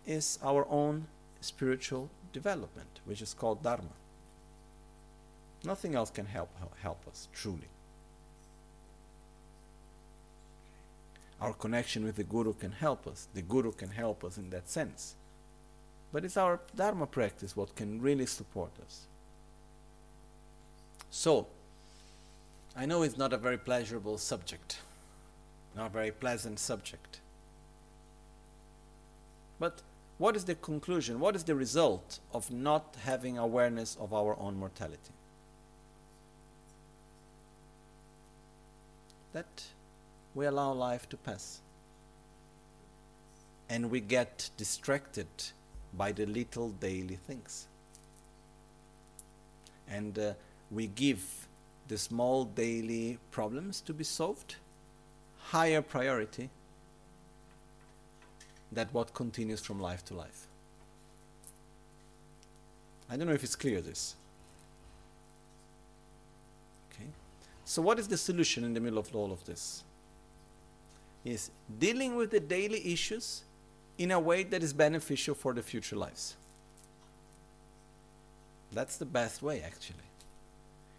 is our own spiritual development, which is called Dharma. Nothing else can help, help us, truly. Our connection with the Guru can help us. The Guru can help us in that sense. But it's our Dharma practice what can really support us. So, I know it's not a very pleasurable subject, not a very pleasant subject. But what is the conclusion? What is the result of not having awareness of our own mortality? that we allow life to pass. And we get distracted by the little daily things. And uh, we give the small daily problems to be solved higher priority than what continues from life to life. I don't know if it's clear this. Okay. So, what is the solution in the middle of all of this? Is dealing with the daily issues in a way that is beneficial for the future lives. That's the best way, actually.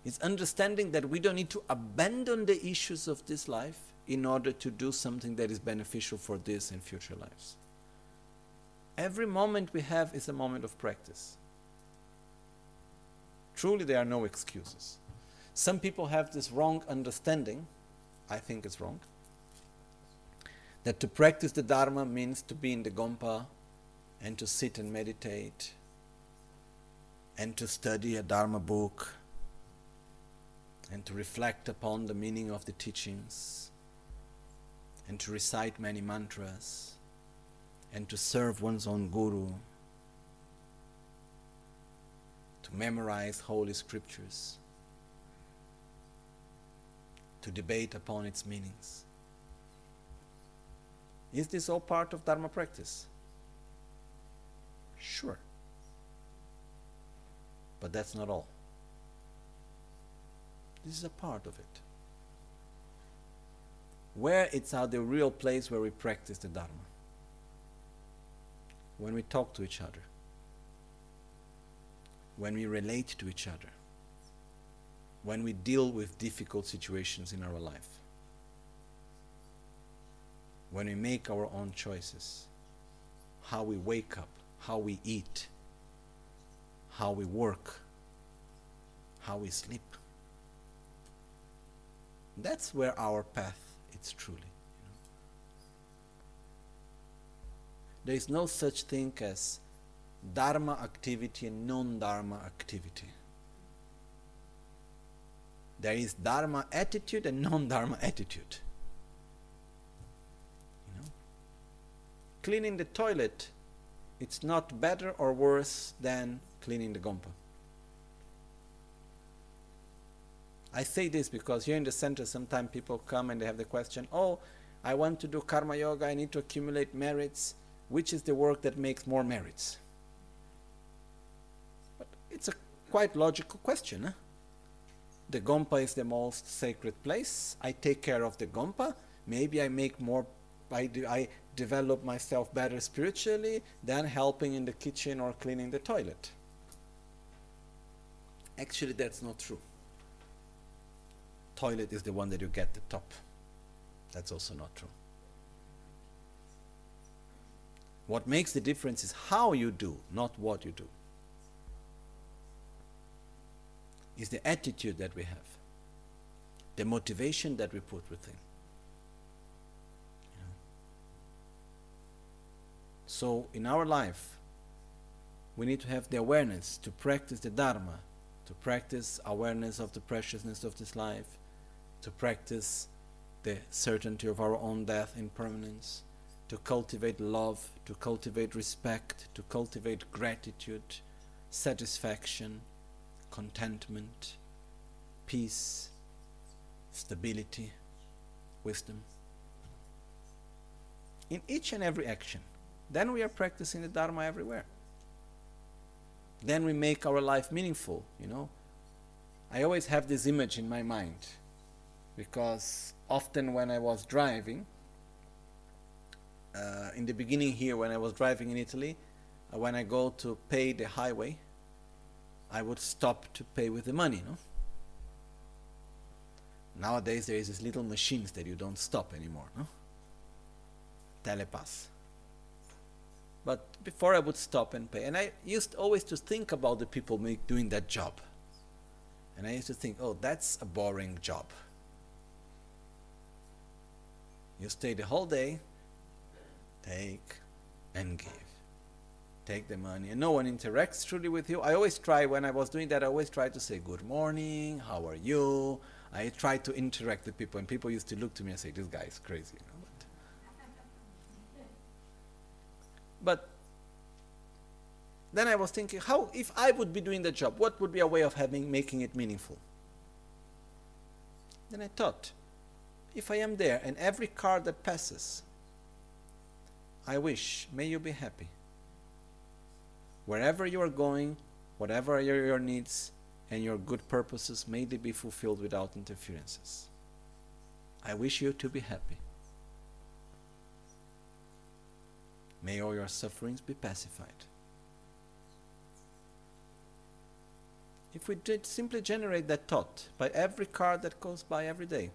It's understanding that we don't need to abandon the issues of this life in order to do something that is beneficial for this and future lives. Every moment we have is a moment of practice. Truly, there are no excuses. Some people have this wrong understanding, I think it's wrong, that to practice the Dharma means to be in the Gompa and to sit and meditate and to study a Dharma book and to reflect upon the meaning of the teachings and to recite many mantras and to serve one's own guru, to memorize holy scriptures, to debate upon its meanings. Is this all part of Dharma practice? Sure. But that's not all. This is a part of it. Where it's our the real place where we practice the Dharma. When we talk to each other. When we relate to each other. When we deal with difficult situations in our life. When we make our own choices. How we wake up, how we eat, how we work, how we sleep. That's where our path is truly. You know. There is no such thing as Dharma activity and non Dharma activity. There is Dharma attitude and non Dharma attitude. You know? Cleaning the toilet, it's not better or worse than cleaning the gompa. I say this because here in the center, sometimes people come and they have the question, oh, I want to do karma yoga, I need to accumulate merits. Which is the work that makes more merits? But it's a quite logical question. Huh? The Gompa is the most sacred place. I take care of the Gompa. Maybe I make more, I, I develop myself better spiritually than helping in the kitchen or cleaning the toilet. Actually, that's not true toilet is the one that you get the top. That's also not true. What makes the difference is how you do, not what you do. Is the attitude that we have, the motivation that we put within. So, in our life, we need to have the awareness to practice the Dharma, to practice awareness of the preciousness of this life, to practice the certainty of our own death in permanence, to cultivate love, to cultivate respect, to cultivate gratitude, satisfaction, contentment, peace, stability, wisdom. In each and every action, then we are practicing the Dharma everywhere. Then we make our life meaningful, you know. I always have this image in my mind because often when I was driving, uh, in the beginning here when I was driving in Italy, uh, when I go to pay the highway, I would stop to pay with the money, no? Nowadays there is these little machines that you don't stop anymore, no? Telepass. But before I would stop and pay, and I used always to think about the people make, doing that job. And I used to think, oh, that's a boring job. You stay the whole day, take and give. Take the money, and no one interacts truly with you. I always try, when I was doing that, I always try to say, Good morning, how are you? I try to interact with people, and people used to look to me and say, This guy is crazy. You know? but, but then I was thinking, how if I would be doing the job, what would be a way of having making it meaningful? Then I thought, if I am there and every car that passes, I wish, may you be happy. Wherever you are going, whatever are your, needs and your good purposes, may they be fulfilled without interferences. I wish you to be happy. May all your sufferings be pacified. If we did simply generate that thought by every car that goes by every day,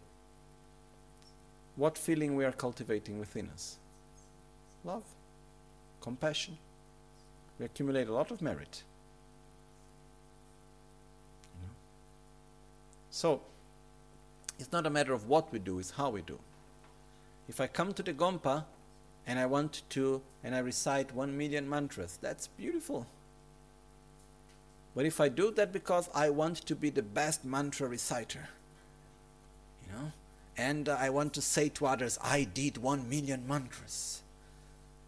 what feeling we are cultivating within us? Love, compassion. We accumulate a lot of merit. You know? So, it's not a matter of what we do, it's how we do. If I come to the Gompa and I want to, and I recite one million mantras, that's beautiful. But if I do that because I want to be the best mantra reciter, you know, and I want to say to others, I did one million mantras.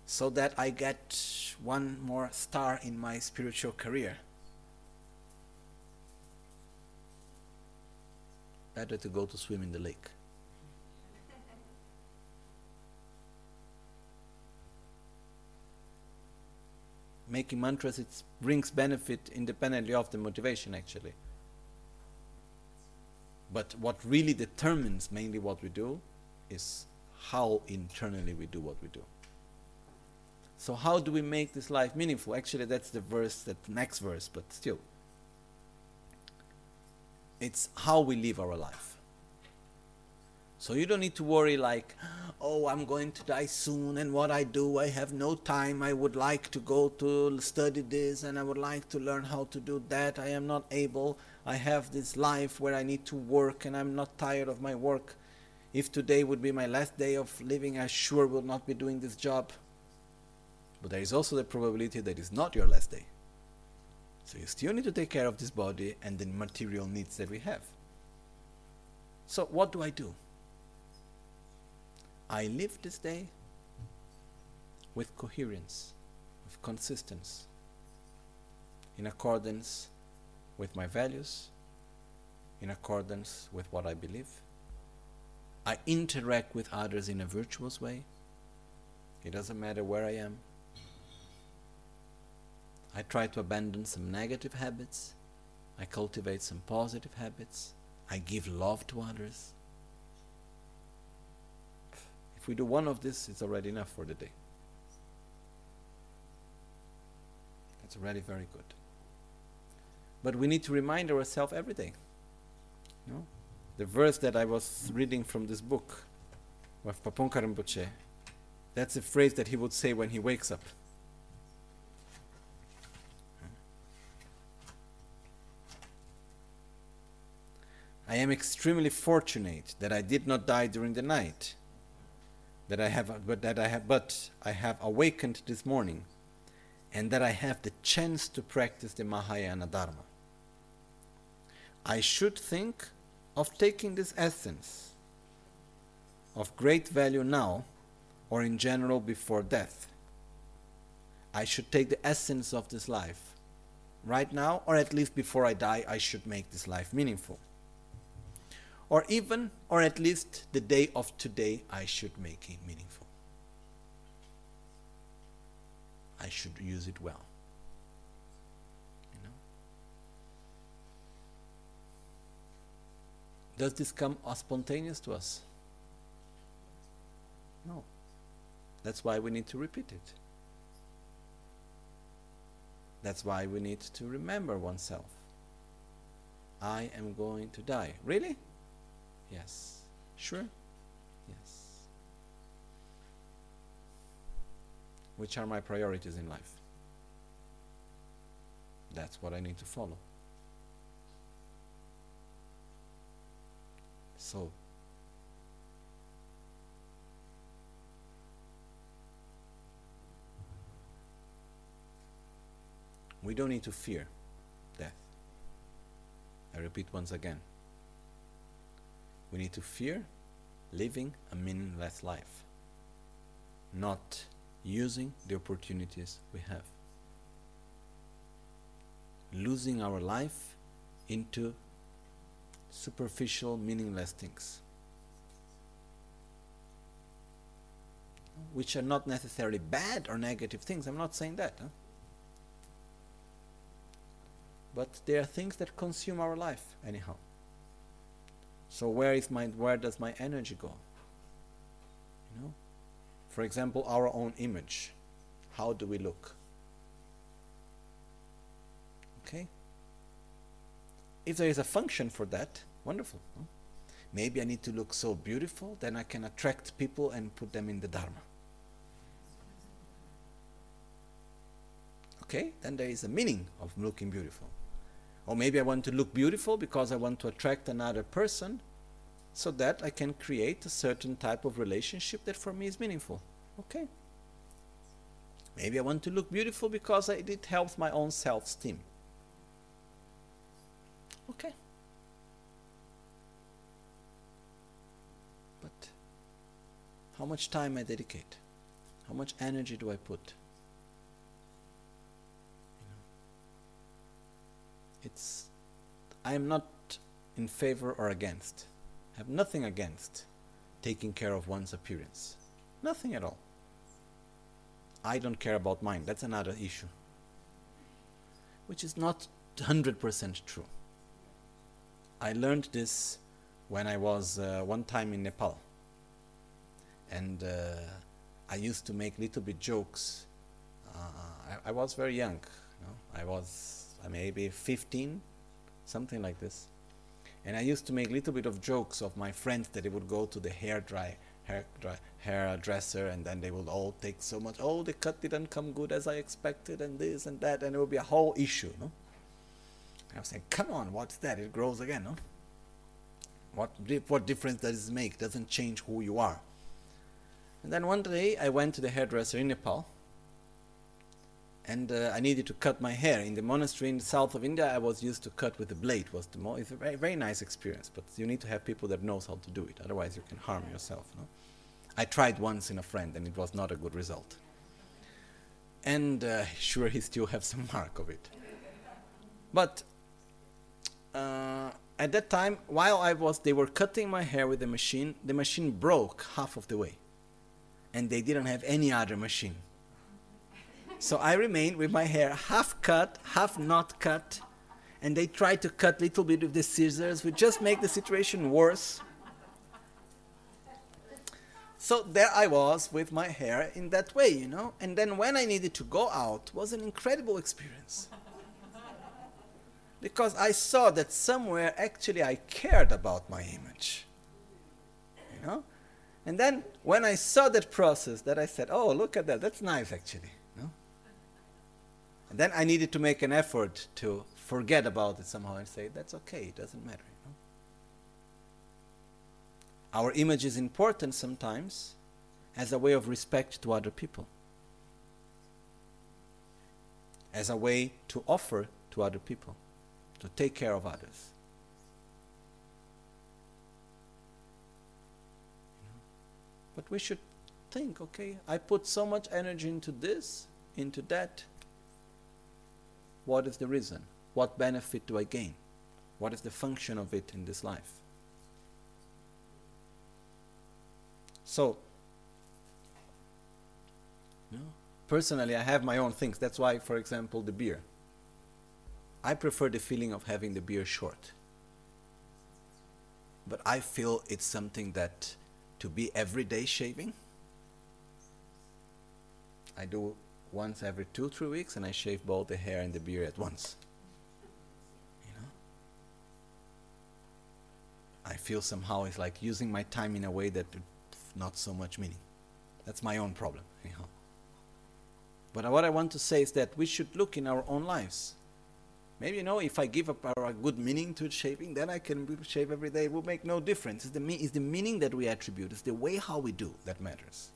so that I get one more star in my spiritual career. Better to go to swim in the lake. Making mantras it brings benefit independently of the motivation actually. But what really determines mainly what we do is how internally we do what we do. So how do we make this life meaningful? Actually, that's the verse, that next verse, but still. It's how we live our life. So you don't need to worry like, oh, I'm going to die soon, and what I do, I have no time. I would like to go to study this, and I would like to learn how to do that. I am not able. I have this life where I need to work, and I'm not tired of my work. If today would be my last day of living, I sure will not be doing this job. But there is also the probability that it's not your last day. So you still need to take care of this body and the material needs that we have. So what do I do? I live this day with coherence, with consistency, in accordance with my values, in accordance with what I believe. I interact with others in a virtuous way. It doesn't matter where I am. I try to abandon some negative habits. I cultivate some positive habits. I give love to others. If we do one of this, it's already enough for the day. That's already very good. But we need to remind ourselves every day. You know? The verse that I was reading from this book of Rinpoche, that's a phrase that he would say when he wakes up. I am extremely fortunate that I did not die during the night. That I have, but that I have, but I have awakened this morning, and that I have the chance to practice the Mahayana Dharma. I should think of taking this essence of great value now, or in general before death. I should take the essence of this life right now, or at least before I die, I should make this life meaningful or even, or at least the day of today, I should make it meaningful. I should use it well. You know? Does this come spontaneous to us? No. That's why we need to repeat it. That's why we need to remember oneself. I am going to die. Really? Yes. Sure? Yes. Which are my priorities in life? That's what I need to follow. So, we don't need to fear death. I repeat once again. We need to fear living a meaningless life, not using the opportunities we have. Losing our life into superficial, meaningless things, which are not necessarily bad or negative things. I'm not saying that. Huh? But they are things that consume our life, anyhow. So where is my where does my energy go? You know? For example, our own image. How do we look? Okay? If there is a function for that, wonderful. Maybe I need to look so beautiful, then I can attract people and put them in the Dharma. Okay? Then there is a meaning of looking beautiful. Or maybe I want to look beautiful because I want to attract another person so that I can create a certain type of relationship that for me is meaningful. Okay. Maybe I want to look beautiful because it helps my own self-esteem. Okay. But how much time I dedicate? How much energy do I put? You know? It's I am not in favor or against. I have nothing against taking care of one's appearance. Nothing at all. I don't care about mine. That's another issue. Which is not 100% true. I learned this when I was uh, one time in Nepal. And uh, I used to make little bit jokes. Uh, I, I, was very young. You know? I was Uh, maybe 15, something like this. And I used to make little bit of jokes of my friends that they would go to the hair dry, hair dry, hairdresser, and then they would all take so much. Oh, the cut didn't come good as I expected, and this and that, and it would be a whole issue. No? I was saying, come on, what's that? It grows again, no? What what difference does it make? Doesn't change who you are. And then one day I went to the hairdresser in Nepal and uh, I needed to cut my hair. In the monastery in the south of India, I was used to cut with a blade. Was the mo- it's a very, very nice experience, but you need to have people that knows how to do it. Otherwise, you can harm yourself. No? I tried once in a friend, and it was not a good result. And uh, sure, he still has some mark of it. But uh, at that time, while I was, they were cutting my hair with the machine. The machine broke half of the way, and they didn't have any other machine. So I remained with my hair half cut, half not cut, and they tried to cut little bit with the scissors, which just make the situation worse. So there I was with my hair in that way, you know. And then when I needed to go out was an incredible experience. because I saw that somewhere actually I cared about my image. You know? And then when I saw that process that I said, "Oh, look at that. That's nice actually." And then I needed to make an effort to forget about it somehow and say, that's okay, it doesn't matter. You know? Our image is important sometimes as a way of respect to other people, as a way to offer to other people, to take care of others. But we should think, okay, I put so much energy into this, into that, what is the reason? What benefit do I gain? What is the function of it in this life? So, know, personally, I have my own things. That's why, for example, the beer. I prefer the feeling of having the beer short. But I feel it's something that to be everyday shaving, I do once every two, three weeks, and I shave both the hair and the beard at once. You know? I feel somehow it's like using my time in a way that not so much meaning. That's my own problem. Know? But what I want to say is that we should look in our own lives. Maybe you know, if I give up a good meaning to shaving, then I can shave every day. It will make no difference. It's the, it's the meaning that we attribute. It's the way how we do that matters.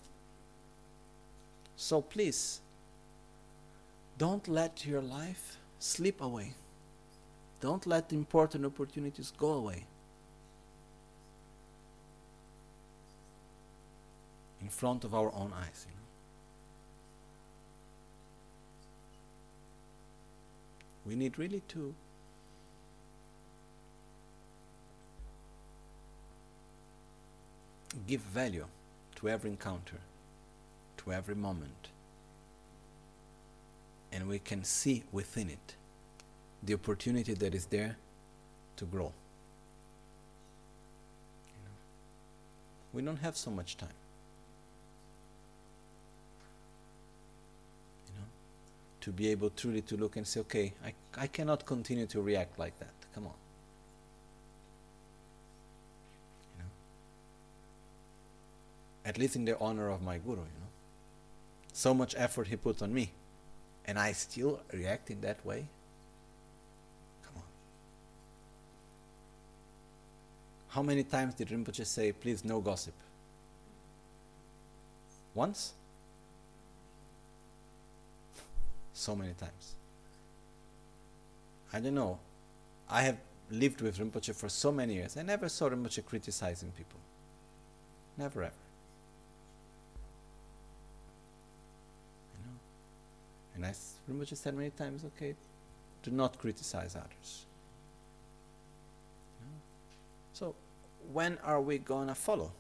So please, don't let your life slip away. Don't let important opportunities go away. In front of our own eyes. You know? We need really to give value to every encounter, to every moment and we can see within it the opportunity that is there to grow. We don't have so much time. You know, to be able truly to look and say, okay, I, I cannot continue to react like that. Come on. You know? At least in the honor of my guru, you know. So much effort he put on me and I still react in that way? Come on. How many times did Rinpoche say, please no gossip? Once? so many times. I don't know. I have lived with Rinpoche for so many years. I never saw Rinpoche criticizing people. Never ever. And as Rinpoche said many times, okay, do not criticize others. So, when are we gonna follow?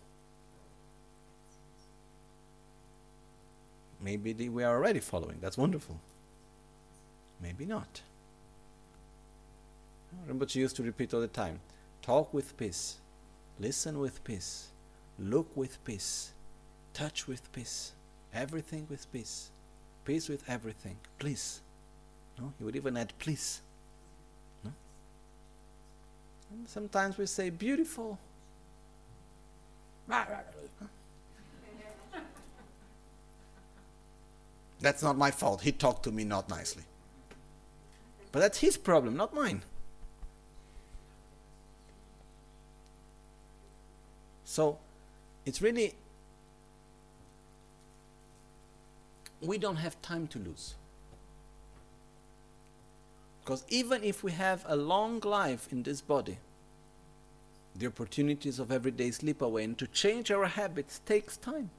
Maybe the, we are already following. That's wonderful. Maybe not. Rinpoche used to repeat all the time talk with peace, listen with peace, look with peace, touch with peace, everything with peace, peace with everything, please. No, he would even add please. No? And sometimes we say beautiful. That's not my fault. He talked to me not nicely. But that's his problem, not mine. So it's really, we don't have time to lose. Because even if we have a long life in this body, the opportunities of every day slip away, and to change our habits takes time.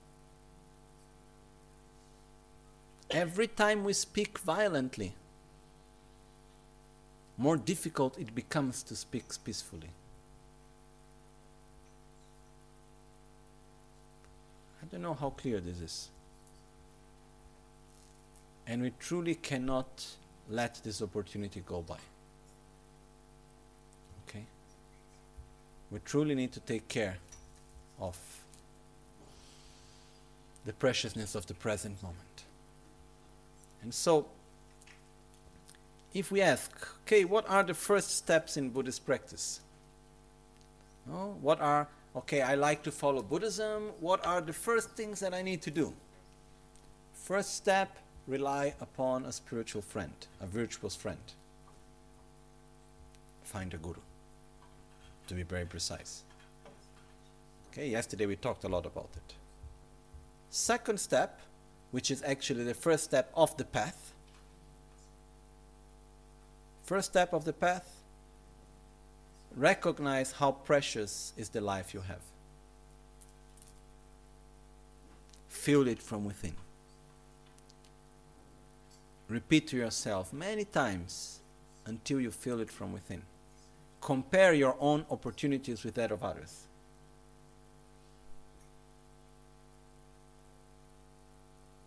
Every time we speak violently, more difficult it becomes to speak peacefully. I don't know how clear this is. And we truly cannot let this opportunity go by. Okay? We truly need to take care of the preciousness of the present moment. And so, if we ask, okay, what are the first steps in Buddhist practice? Oh, what are, okay, I like to follow Buddhism. What are the first things that I need to do? First step, rely upon a spiritual friend, a virtuous friend. Find a guru, to be very precise. Okay, yesterday we talked a lot about it. Second step, which is actually the first step of the path, First step of the path recognize how precious is the life you have. Feel it from within. Repeat to yourself many times until you feel it from within. Compare your own opportunities with that of others.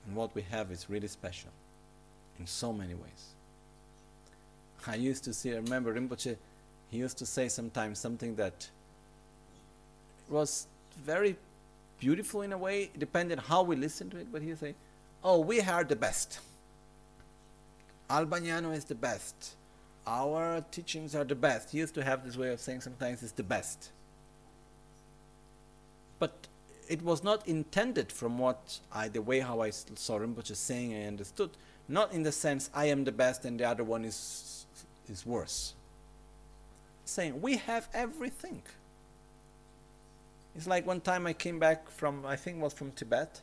And what we have is really special in so many ways. I used to see, I remember Rinpoche, he used to say sometimes something that was very beautiful in a way, depending how we listen to it, but he would say, Oh, we are the best. Albagnano is the best. Our teachings are the best. He used to have this way of saying sometimes it's the best. But it was not intended from what I, the way how I saw Rinpoche saying, I understood, not in the sense I am the best and the other one is is worse. Saying, we have everything. It's like one time I came back from, I think it was from Tibet,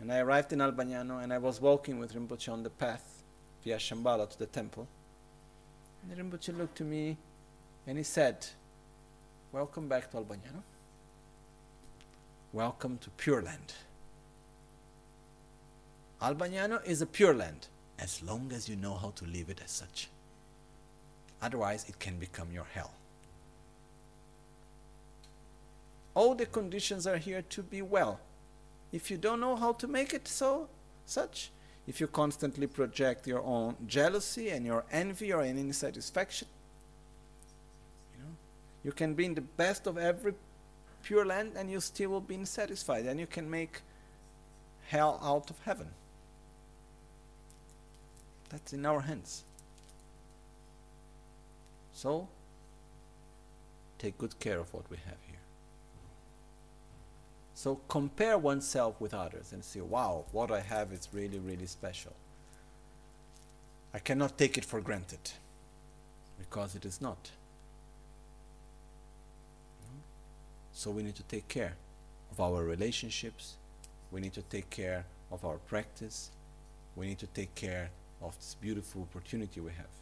and I arrived in Albagnano and I was walking with Rinpoche on the path via Shambhala to the temple. And Rinpoche looked to me and he said, Welcome back to Albagnano. Welcome to Pure Land. Albagnano is a pure land as long as you know how to live it as such. Otherwise, it can become your hell. All the conditions are here to be well. If you don't know how to make it so, such, if you constantly project your own jealousy and your envy or any insatisfaction, you know, you can be in the best of every pure land and you still will be unsatisfied and you can make hell out of heaven. That's in our hands. So, take good care of what we have. So, compare oneself with others and see, wow, what I have is really, really special. I cannot take it for granted because it is not. So, we need to take care of our relationships, we need to take care of our practice, we need to take care of this beautiful opportunity we have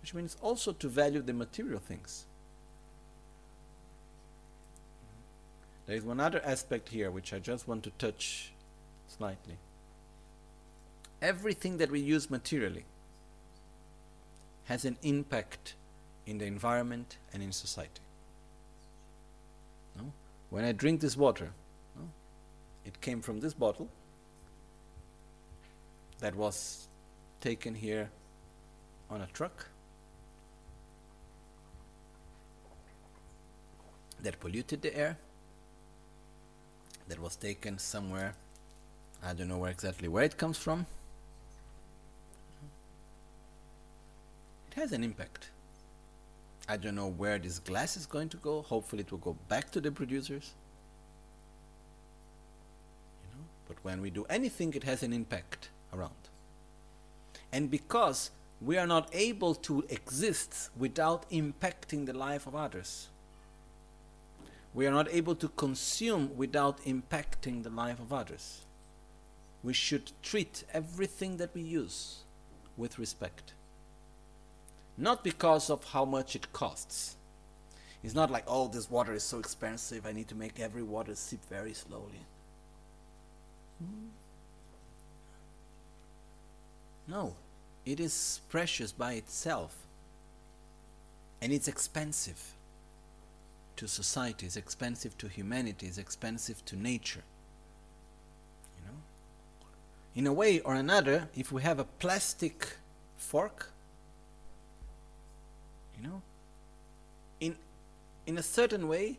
which means also to value the material things. There is one other aspect here which I just want to touch slightly. everything that we use materially has an impact in the environment and in society. No? When I drink this water, no? it came from this bottle that was taken here on a truck that polluted the air that was taken somewhere. I don't know where exactly where it comes from. It has an impact. I don't know where this glass is going to go. Hopefully it will go back to the producers. You know but when we do anything it has an impact around. And because we are not able to exist without impacting the life of others. We are not able to consume without impacting the life of others. We should treat everything that we use with respect. Not because of how much it costs. It's not like, oh, this water is so expensive, I need to make every water sip very slowly. No, it is precious by itself. And it's expensive to society, is expensive to humanity, is expensive to nature. You know? In a way or another, if we have a plastic fork, you know, in in a certain way,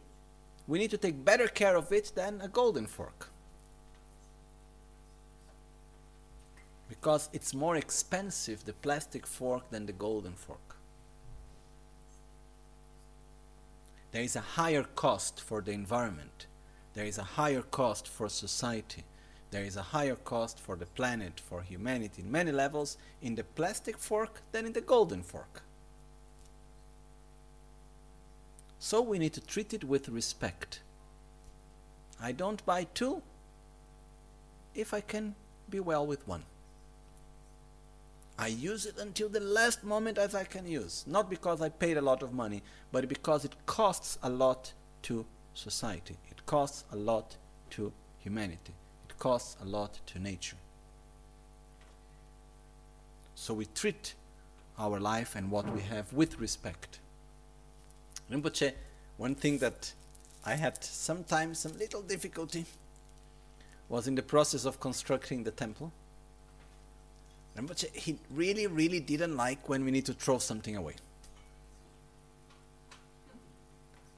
we need to take better care of it than a golden fork. because it's more expensive the plastic fork than the golden fork. There is a higher cost for the environment. There is a higher cost for society. There is a higher cost for the planet, for humanity, in many levels, in the plastic fork than in the golden fork. So we need to treat it with respect. I don't buy two if I can be well with one. I use it until the last moment as I can use. Not because I paid a lot of money, but because it costs a lot to society. It costs a lot to humanity. It costs a lot to nature. So we treat our life and what we have with respect. Rinpoche, one thing that I had sometimes some little difficulty was in the process of constructing the temple Rinpoche, he really, really didn't like when we need to throw something away.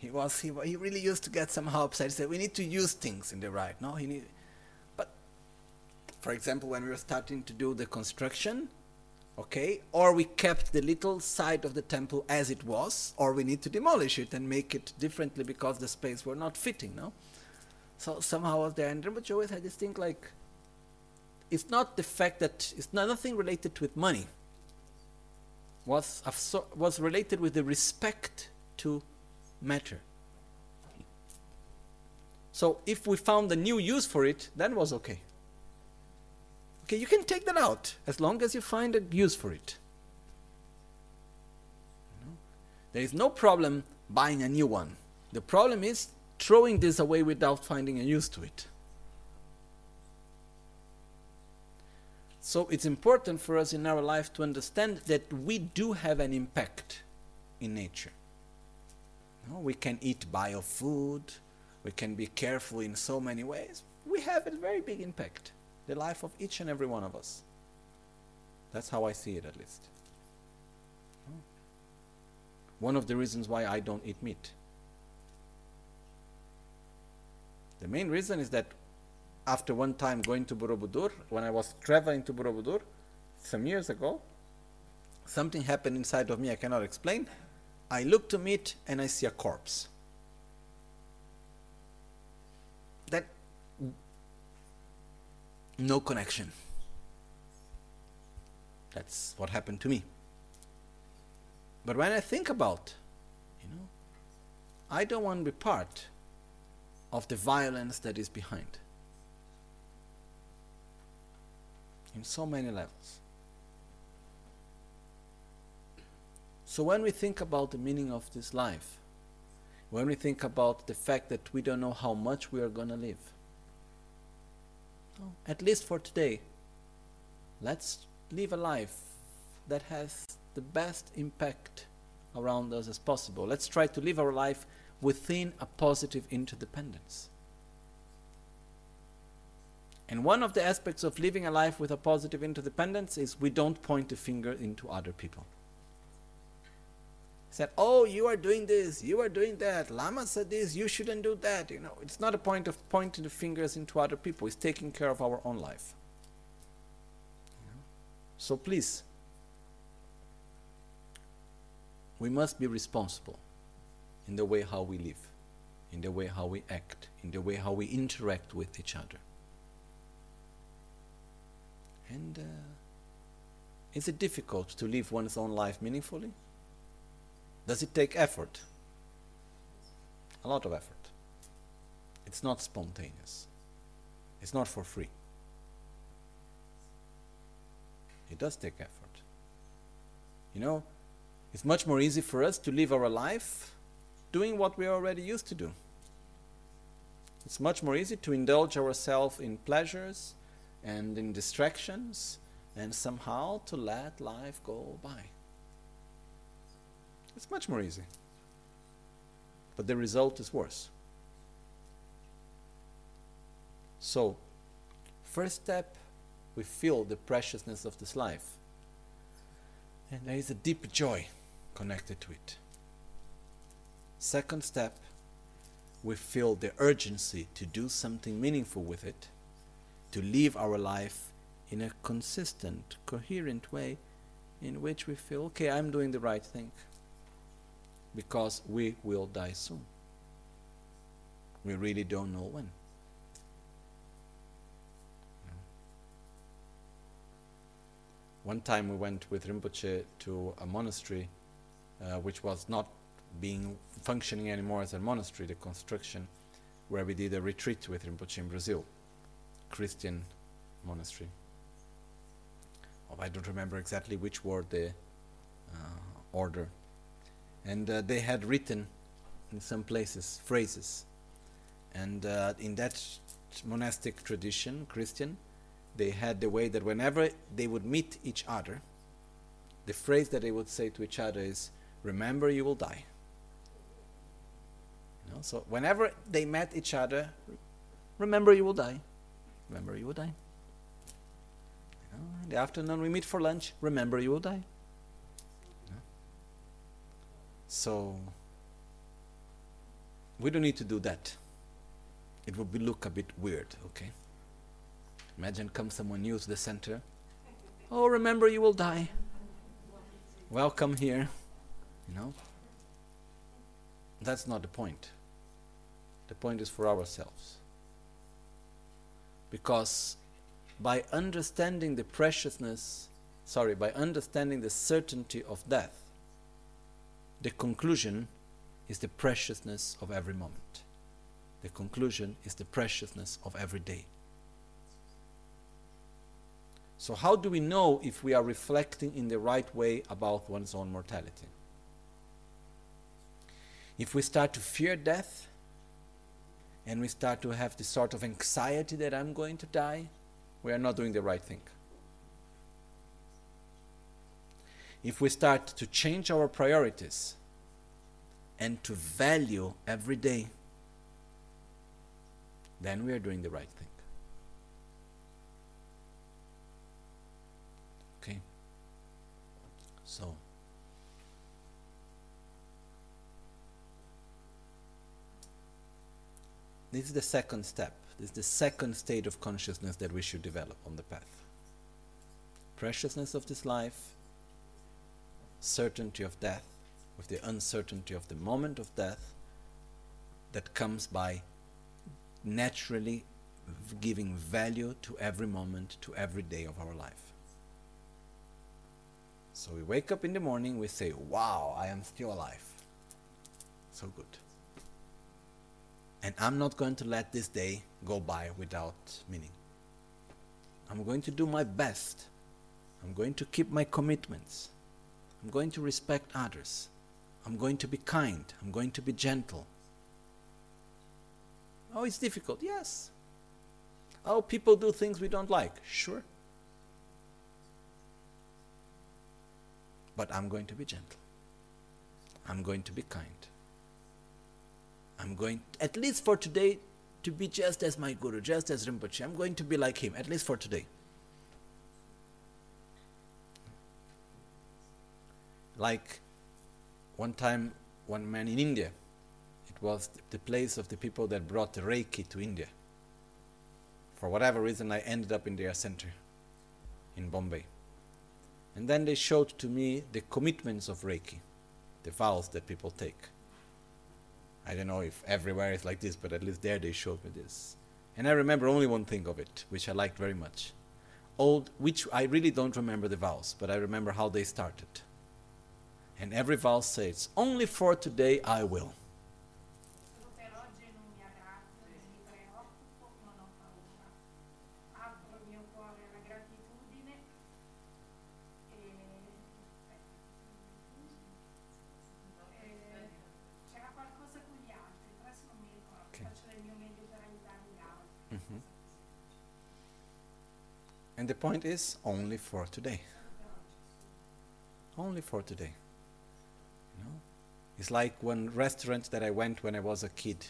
He was he, he really used to get somehow upset. He said we need to use things in the right. No, he need. But for example, when we were starting to do the construction, okay, or we kept the little side of the temple as it was, or we need to demolish it and make it differently because the space were not fitting. No, so somehow was there, and Rinpoche always had this thing like it's not the fact that it's not nothing related with money. Was was related with the respect to matter. So if we found a new use for it, then was okay. Okay, you can take that out as long as you find a use for it. There is no problem buying a new one. The problem is throwing this away without finding a use to it. So it's important for us in our life to understand that we do have an impact in nature. We can eat bio food, we can be careful in so many ways. We have a very big impact, the life of each and every one of us. That's how I see it, at least. One of the reasons why I don't eat meat. The main reason is that after one time going to Borobudur, when I was traveling to Borobudur some years ago, something happened inside of me I cannot explain. I look to meat and I see a corpse. That no connection. That's what happened to me. But when I think about, you know, I don't want to be part of the violence that is behind. In so many levels. So when we think about the meaning of this life, when we think about the fact that we don't know how much we are going to live, at least for today, let's live a life that has the best impact around us as possible. Let's try to live our life within a positive interdependence. And one of the aspects of living a life with a positive interdependence is we don't point the finger into other people. Said, oh, you are doing this, you are doing that. Lama said this, you shouldn't do that. You know, it's not a point of pointing the fingers into other people. It's taking care of our own life. So please, we must be responsible in the way how we live, in the way how we act, in the way how we interact with each other. And uh, is it difficult to live one's own life meaningfully? Does it take effort? A lot of effort. It's not spontaneous. It's not for free. It does take effort. You know, it's much more easy for us to live our life doing what we are already used to do. It's much more easy to indulge ourselves in pleasures and in distractions and somehow to let life go by. It's much more easy. But the result is worse. So, first step, we feel the preciousness of this life. And there is a deep joy connected to it. Second step, we feel the urgency to do something meaningful with it to live our life in a consistent, coherent way in which we feel, okay, I'm doing the right thing. Because we will die soon. We really don't know when. One time we went with Rinpoche to a monastery uh, which was not being functioning anymore as a monastery, the construction, where we did a retreat with Rinpoche in Brazil. Christian monastery. Oh, I don't remember exactly which were the uh, order. And uh, they had written in some places phrases. And uh, in that monastic tradition, Christian, they had the way that whenever they would meet each other, the phrase that they would say to each other is, Remember, you will die. You know, so whenever they met each other, remember, you will die. Remember, you will die. You know, in the afternoon, we meet for lunch. Remember, you will die. So, we don't need to do that. It would look a bit weird, okay? Imagine come someone new to the center. Oh, remember, you will die. Welcome here. You know? That's not the point. The point is for ourselves. Because by understanding the preciousness, sorry, by understanding the certainty of death, the conclusion is the preciousness of every moment. The conclusion is the preciousness of every day. So, how do we know if we are reflecting in the right way about one's own mortality? If we start to fear death, and we start to have this sort of anxiety that I'm going to die, we are not doing the right thing. If we start to change our priorities and to value every day, then we are doing the right thing. Okay? So. This is the second step. This is the second state of consciousness that we should develop on the path. Preciousness of this life, certainty of death, with the uncertainty of the moment of death that comes by naturally giving value to every moment, to every day of our life. So we wake up in the morning, we say, Wow, I am still alive. So good. And I'm not going to let this day go by without meaning. I'm going to do my best. I'm going to keep my commitments. I'm going to respect others. I'm going to be kind. I'm going to be gentle. Oh, it's difficult. Yes. Oh, people do things we don't like. Sure. But I'm going to be gentle. I'm going to be kind. I'm going, at least for today, to be just as my Guru, just as Rinpoche. I'm going to be like him, at least for today. Like one time, one man in India, it was the place of the people that brought Reiki to India. For whatever reason, I ended up in their center in Bombay. And then they showed to me the commitments of Reiki, the vows that people take. I don't know if everywhere is like this, but at least there they showed me this. And I remember only one thing of it, which I liked very much. Old, which I really don't remember the vows, but I remember how they started. And every vow says, Only for today I will. Point is only for today. Only for today. You know? It's like one restaurant that I went when I was a kid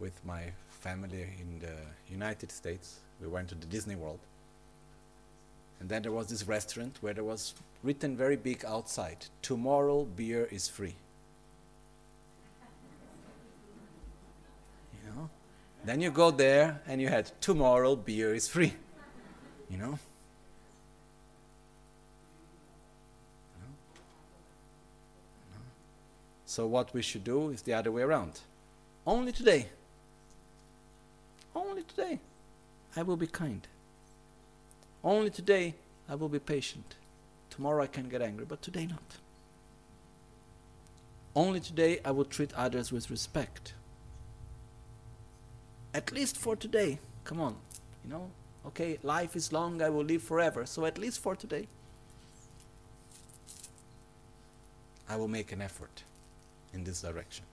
with my family in the United States. We went to the Disney World. And then there was this restaurant where there was written very big outside tomorrow beer is free. You know? Then you go there and you had tomorrow beer is free. You know? So, what we should do is the other way around. Only today, only today, I will be kind. Only today, I will be patient. Tomorrow I can get angry, but today not. Only today, I will treat others with respect. At least for today. Come on, you know, okay, life is long, I will live forever. So at least for today, I will make an effort in this direction.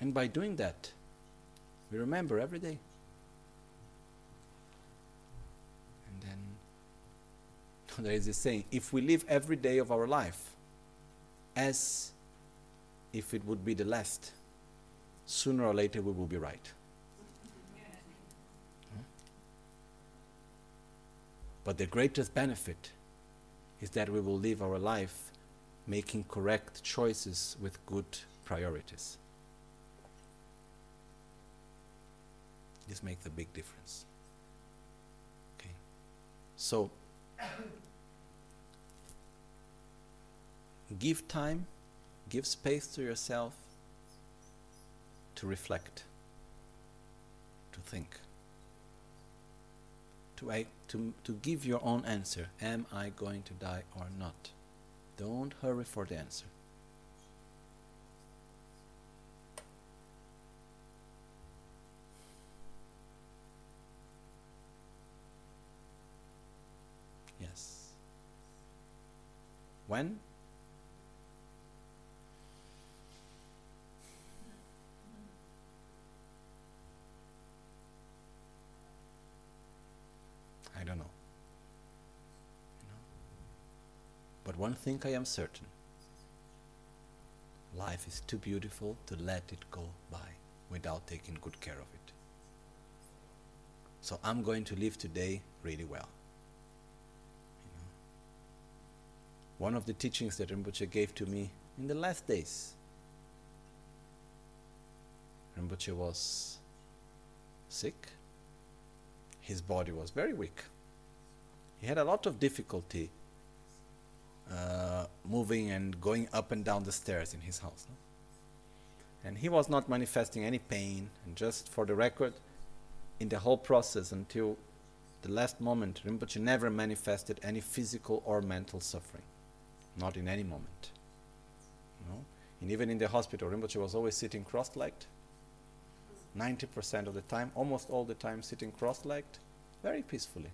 And by doing that, we remember every day. And then there is this saying if we live every day of our life as if it would be the last, sooner or later we will be right. But the greatest benefit is that we will live our life making correct choices with good priorities. This makes a big difference. Okay. So give time, give space to yourself to reflect, to think to, to, to give your own answer. Am I going to die or not? Don't hurry for the answer. Yes. When? don't know. You know. But one thing I am certain life is too beautiful to let it go by without taking good care of it. So I'm going to live today really well. You know. One of the teachings that Rinpoche gave to me in the last days, Rinpoche was sick. His body was very weak he had a lot of difficulty uh, moving and going up and down the stairs in his house. No? And he was not manifesting any pain. And just for the record, in the whole process until the last moment, Rinpoche never manifested any physical or mental suffering. Not in any moment. You know? And even in the hospital, Rinpoche was always sitting cross-legged. 90% of the time, almost all the time sitting cross-legged, very peacefully.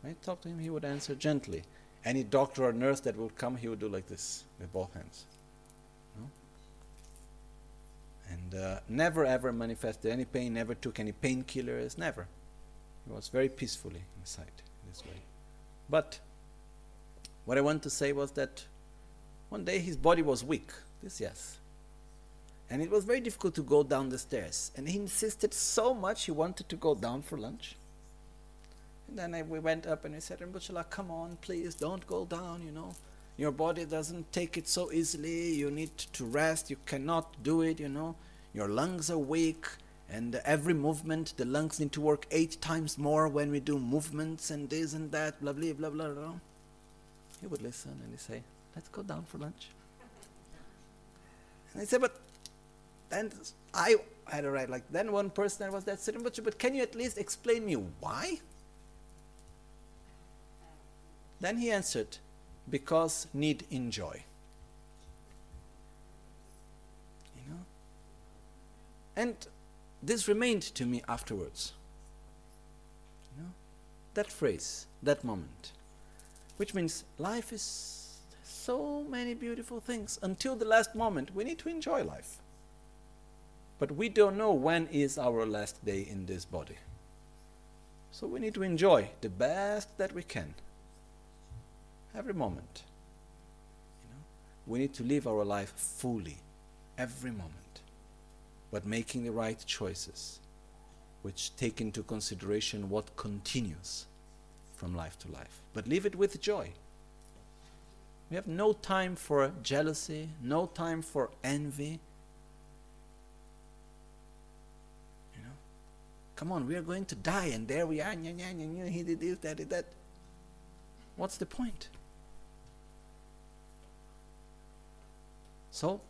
When I talk to him, he would answer gently. Any doctor or nurse that would come, he would do like this with both hands. No? And uh, never ever manifested any pain, never took any painkillers, never. He was very peacefully inside this way. But what I want to say was that one day his body was weak. This, yes. And it was very difficult to go down the stairs. And he insisted so much he wanted to go down for lunch. Then I, we went up and we said, Rinpoche, come on, please, don't go down, you know. Your body doesn't take it so easily. You need to rest. You cannot do it, you know. Your lungs are weak. And every movement, the lungs need to work eight times more when we do movements and this and that, blah, blah, blah, blah, blah. He would listen and he'd say, let's go down for lunch. And I said, but then I had a right, like, then one person that was that sitting, but can you at least explain me why? Then he answered, because need enjoy. You know? And this remained to me afterwards. You know? That phrase, that moment. Which means life is so many beautiful things. Until the last moment, we need to enjoy life. But we don't know when is our last day in this body. So we need to enjoy the best that we can every moment. You know, we need to live our life fully, every moment, but making the right choices, which take into consideration what continues from life to life. But live it with joy. We have no time for jealousy, no time for envy. You know, come on, we are going to die, and there we are. He did this, that, did that. What's the point? So,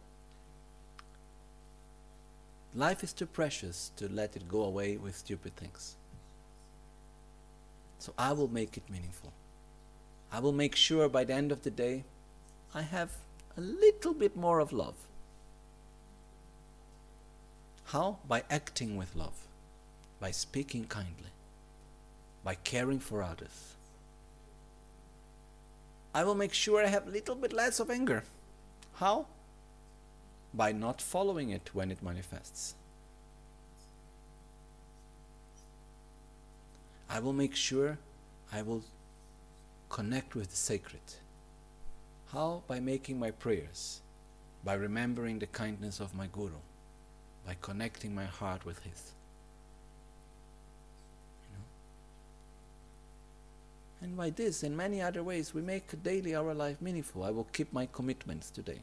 life is too precious to let it go away with stupid things. So I will make it meaningful. I will make sure by the end of the day I have a little bit more of love. How? By acting with love, by speaking kindly, by caring for others. I will make sure I have a little bit less of anger. How? By not following it when it manifests. I will make sure I will connect with the sacred. How? By making my prayers, by remembering the kindness of my Guru, by connecting my heart with his. You know? And by this and many other ways, we make daily our life meaningful. I will keep my commitments today.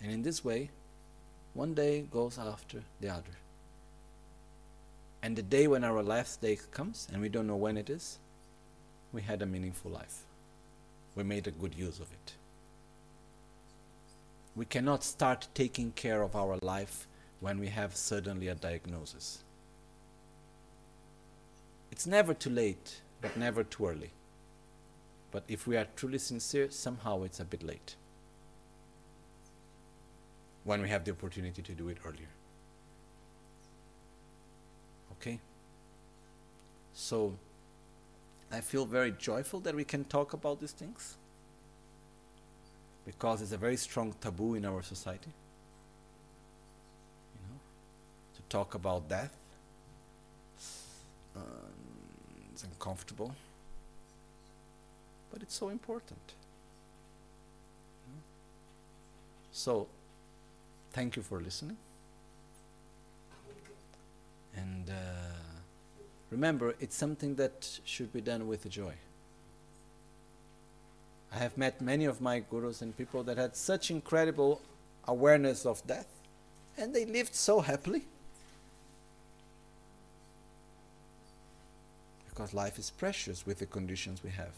And in this way, one day goes after the other. And the day when our last day comes, and we don't know when it is, we had a meaningful life. We made a good use of it. We cannot start taking care of our life when we have suddenly a diagnosis. It's never too late, but never too early. But if we are truly sincere, somehow it's a bit late when we have the opportunity to do it earlier. Okay? So, I feel very joyful that we can talk about these things because it's a very strong taboo in our society. You know, to talk about death. Um, it's uncomfortable, but it's so important. So, thank you for listening. And uh, remember, it's something that should be done with joy. I have met many of my gurus and people that had such incredible awareness of death, and they lived so happily. Because life is precious with the conditions we have,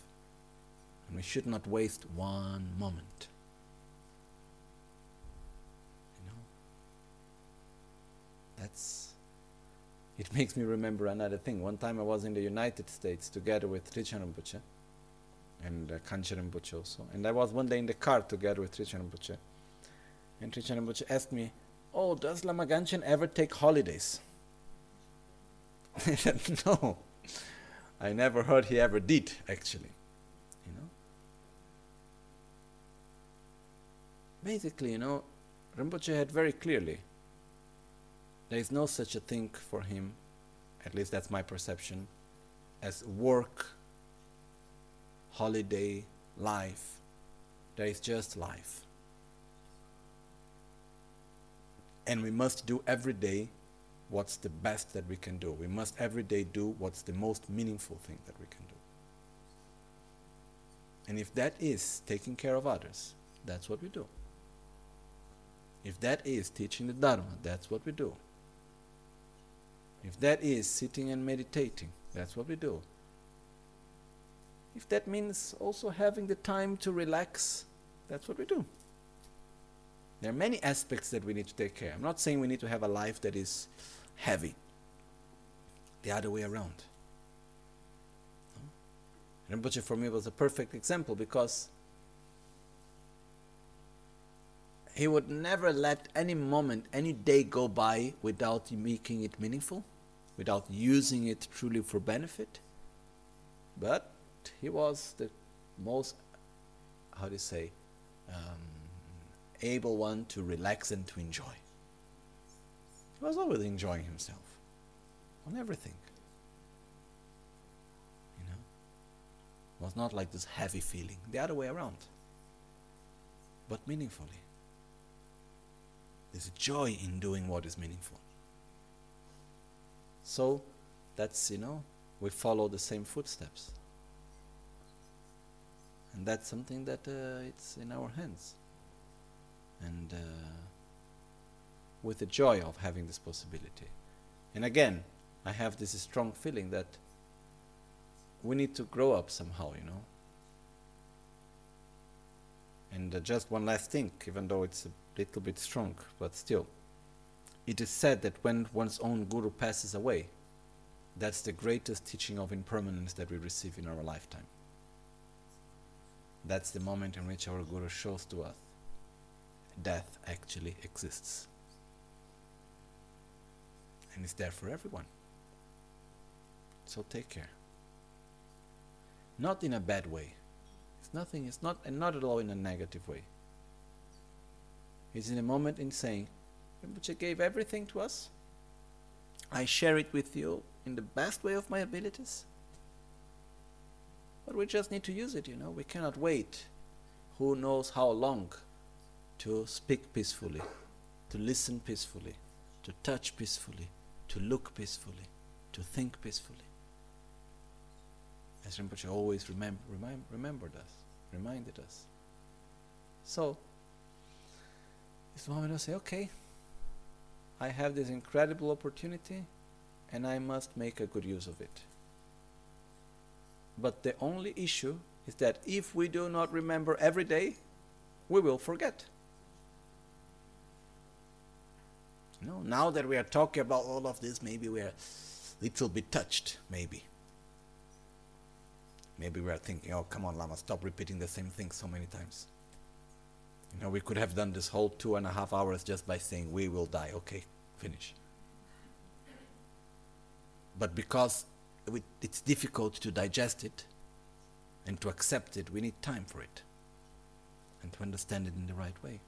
and we should not waste one moment. That's it makes me remember another thing. One time I was in the United States together with Rinchen Rinpoche and uh, Rinpoche also. And I was one day in the car together with Rinchen Rinpoche. And Rinchen Rinpoche asked me, Oh, does Lama Gangchen ever take holidays? I said, No. I never heard he ever did, actually. You know? Basically, you know, Rinpoche had very clearly there is no such a thing for him, at least that's my perception, as work, holiday, life. There is just life. And we must do every day what's the best that we can do. We must every day do what's the most meaningful thing that we can do. And if that is taking care of others, that's what we do. If that is teaching the Dharma, that's what we do. If that is sitting and meditating, that's what we do. If that means also having the time to relax, that's what we do. There are many aspects that we need to take care. I'm not saying we need to have a life that is heavy. The other way around. Rinpoche for me was a perfect example because he would never let any moment, any day go by without making it meaningful, without using it truly for benefit. But he was the most, how do you say, um, able one to relax and to enjoy. He was always enjoying himself on everything. You know, it was not like this heavy feeling, the other way around, but meaningfully. There's joy in doing what is meaningful. So that's, you know, we follow the same footsteps. And that's something that uh, it's in our hands. And uh, with the joy of having this possibility. And again, I have this strong feeling that we need to grow up somehow, you know. And uh, just one last thing, even though it's a little bit strong, but still. It is said that when one's own guru passes away, that's the greatest teaching of impermanence that we receive in our lifetime. That's the moment in which our guru shows to us death actually exists. And it's there for everyone. So take care. Not in a bad way. It's nothing, it's not and not at all in a negative way. It's in a moment in saying, Rinpoche gave everything to us. I share it with you in the best way of my abilities. But we just need to use it, you know. We cannot wait who knows how long to speak peacefully, to listen peacefully, to touch peacefully, to look peacefully, to think peacefully. As Rinpoche always remem- remind, remembered us, reminded us. So, the moment to say, okay, I have this incredible opportunity and I must make a good use of it. But the only issue is that if we do not remember every day, we will forget. You know, now that we are talking about all of this, maybe we are a little bit touched, maybe. Maybe we are thinking, oh, come on, Lama, stop repeating the same thing so many times. You know, we could have done this whole two and a half hours just by saying, we will die. Okay, finish. But because it's difficult to digest it and to accept it, we need time for it and to understand it in the right way.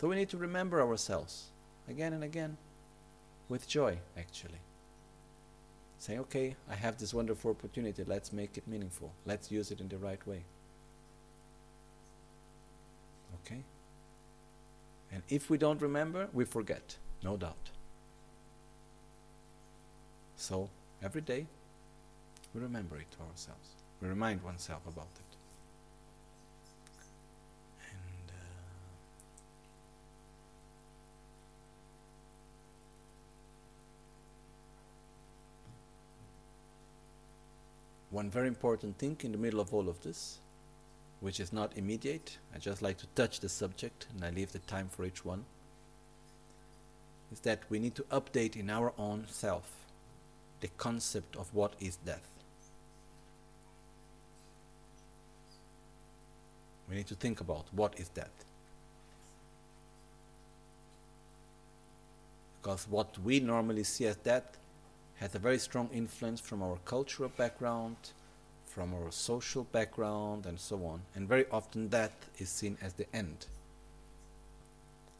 So we need to remember ourselves again and again with joy, actually. Say, okay, I have this wonderful opportunity, let's make it meaningful, let's use it in the right way. Okay? And if we don't remember, we forget, no doubt. So, every day, we remember it to ourselves. We remind oneself about it. And uh, one very important thing in the middle of all of this, which is not immediate, I just like to touch the subject and I leave the time for each one, is that we need to update in our own self the concept of what is death. We need to think about what is death. Because what we normally see as death has a very strong influence from our cultural background, from our social background, and so on. And very often death is seen as the end.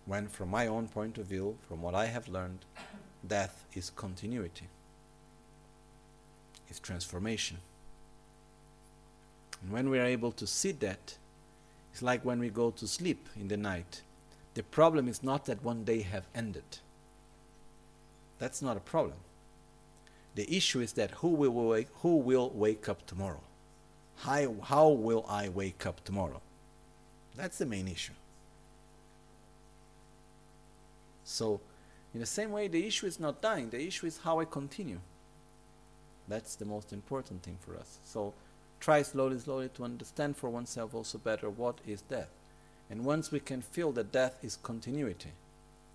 When, from my own point of view, from what I have learned, death is continuity. is transformation. And when we are able to see that, it's like when we go to sleep in the night. The problem is not that one day have ended. That's not a problem. The issue is that who will wake, who will wake up tomorrow? How, how will I wake up tomorrow? That's the main issue. So, in the same way, the issue is not dying, the issue is how I continue. That's the most important thing for us. So, try slowly, slowly to understand for oneself also better what is death. And once we can feel that death is continuity,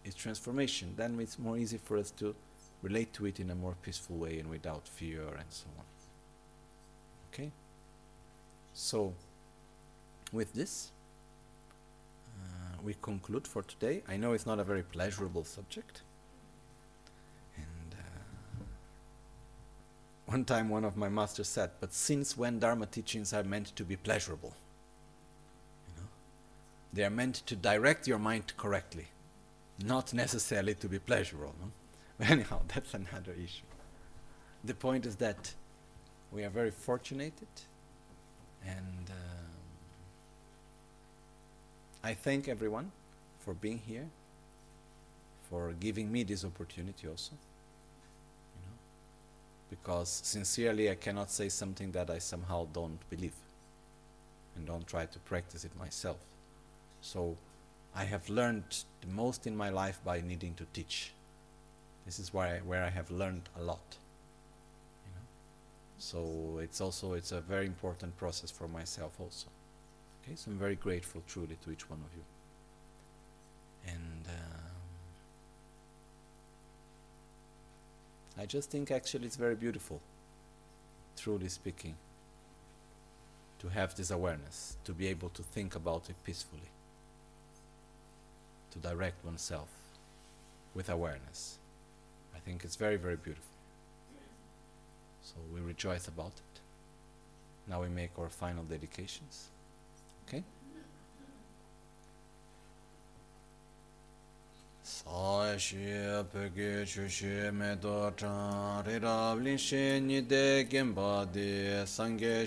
is transformation, then it's more easy for us to relate to it in a more peaceful way and without fear and so on. Okay? So, with this, uh, we conclude for today. I know it's not a very pleasurable subject. And uh, one time one of my masters said, but since when Dharma teachings are meant to be pleasurable? You know? They are meant to direct your mind correctly, not necessarily to be pleasurable. No? Anyhow, that's another issue. The point is that we are very fortunate, and um, I thank everyone for being here, for giving me this opportunity also. You know, because sincerely, I cannot say something that I somehow don't believe and don't try to practice it myself. So I have learned the most in my life by needing to teach. This is where I, where I have learned a lot. So it's also it's a very important process for myself also. Okay, so I'm very grateful truly to each one of you. And um, I just think actually it's very beautiful, truly speaking, to have this awareness, to be able to think about it peacefully, to direct oneself with awareness. I think it's very, very beautiful. So we rejoice about it. Now we make our final dedications. Okay? sa shi pe ge chu shi me do cha ri ra lin she ni de gen ba de sang ge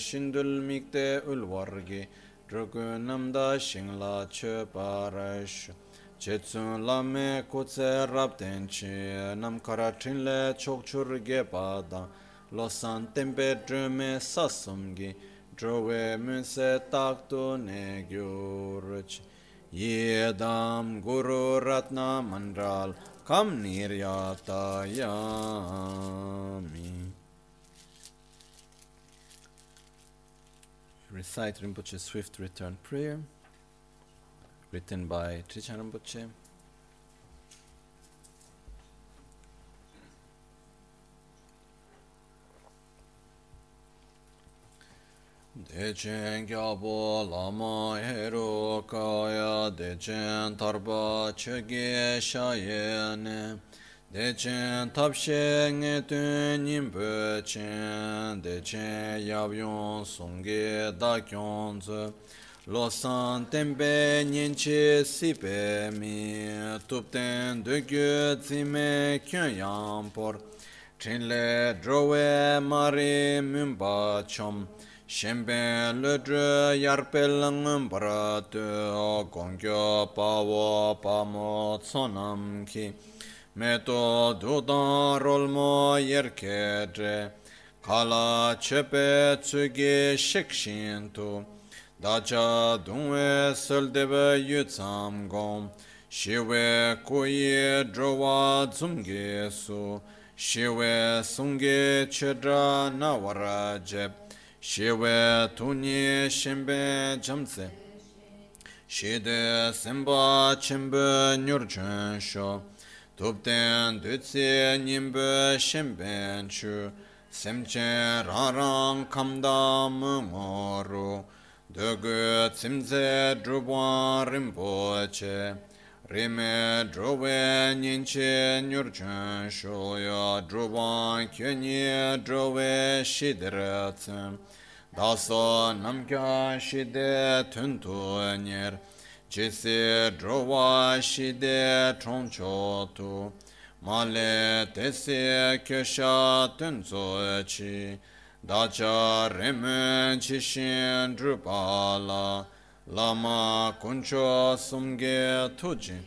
mik de ul war ge dro nam da shing la che pa ra sh che tsun la me ku tse rap ten chi nam kara trin le chok chur ge pa da lo san tem pe dre me sa sum ge dro se tak tu ne gyur chi Yedam Guru Ratna Mandral Kam Niryatayami. Recite Rinpoche's Swift Return Prayer, written by Trijang Rinpoche. Dechen gyabo lama hero kaya dechen tarba chege shayene dechen tapshe nge tun nimbe chen dechen yabyon songge da losan tembe nyenche sipe mi tupten dögö zime kyon yampor chinle drowe mari mumba chom shenpen le zhe yarpe lang para te o gongkyo pa wo pa mo tsonam ki. Me to du dan kala chepe tsugi shik shin tu. Dacha dunwe sel debe gom shiwe kuyi drowa dzumgi su. Shiwe sungi chedra na jeb shiwe tuni shimbe jamse shide simba chimbe nyurchun sho tupten dutsi nimbe shimbe chu simche rarang kamda mumoru dugu tsimze drubwa rimpoche Rime drove nyinche nyurchen shulya drovan kyunye drove shidiratsum. Daso namkya shide tuntu nyer. Jisi drova shide chonchotu. Male tesi kyosha tunzu chi. Dacha rime chishin drupala lama kuncho sumge tujin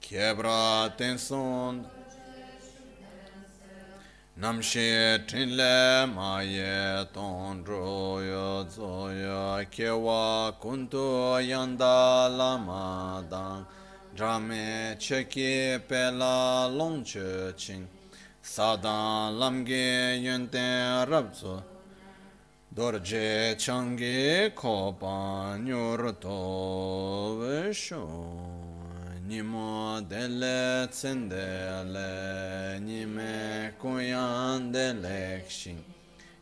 kebra tenson namshe trinle maye tondro yo zoya. Kewa kunto yanda lama dang. Drame cheki pela longche ching. Sadan lamge yenten rabzo dorje change kopa nyurto vesho nimo dele tsendele nime kuyan delekshin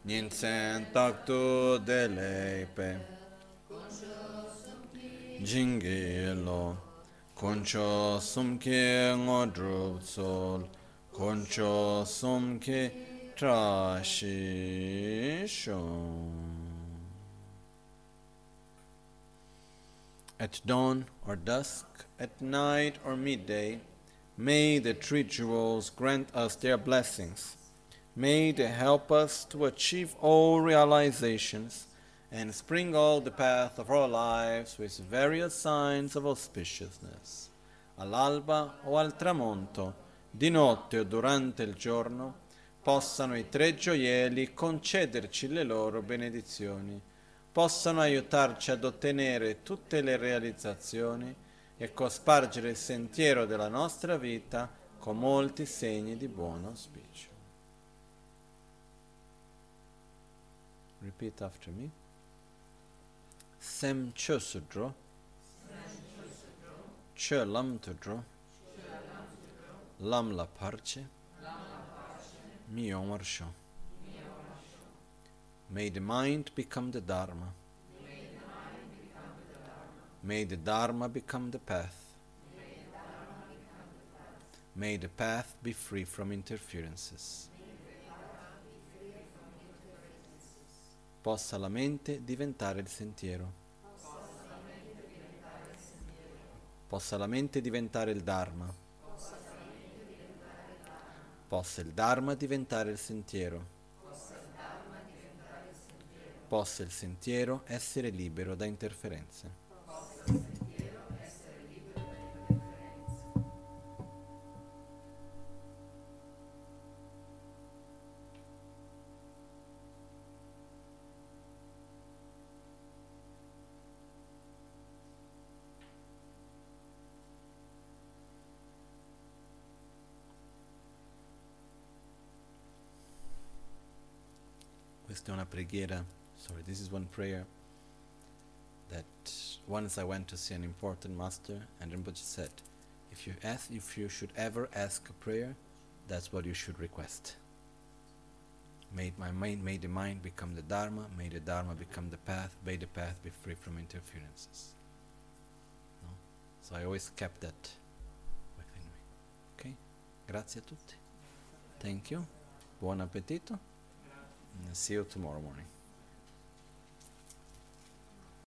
ninsen taktu deleipe jingelo koncho sumke ngodrup sol koncho sumke At dawn or dusk, at night or midday, may the three jewels grant us their blessings. May they help us to achieve all realizations and sprinkle the path of our lives with various signs of auspiciousness. All'alba o al tramonto, di notte o durante il giorno, possano i tre gioielli concederci le loro benedizioni, possano aiutarci ad ottenere tutte le realizzazioni e cospargere il sentiero della nostra vita con molti segni di buon auspicio. Repeat after me. Sem chösudro, chö lam tudro, lam la parche, mi omarsho. May the mind become the Dharma. May the Dharma become the path. May the path be free from interferences. Possa la mente diventare il sentiero. Possa la mente diventare il Dharma. Possa il Dharma diventare il sentiero. Possa il sentiero essere libero da interferenze. Preghiera. Sorry, this is one prayer that once I went to see an important master, and Rinpoche said, if you ask, if you should ever ask a prayer, that's what you should request. May my mind, may the mind become the Dharma, may the Dharma become the path, may the path be free from interferences. No? So I always kept that within me. Okay? Grazie a tutti. Thank you. Buon appetito. And see you tomorrow morning.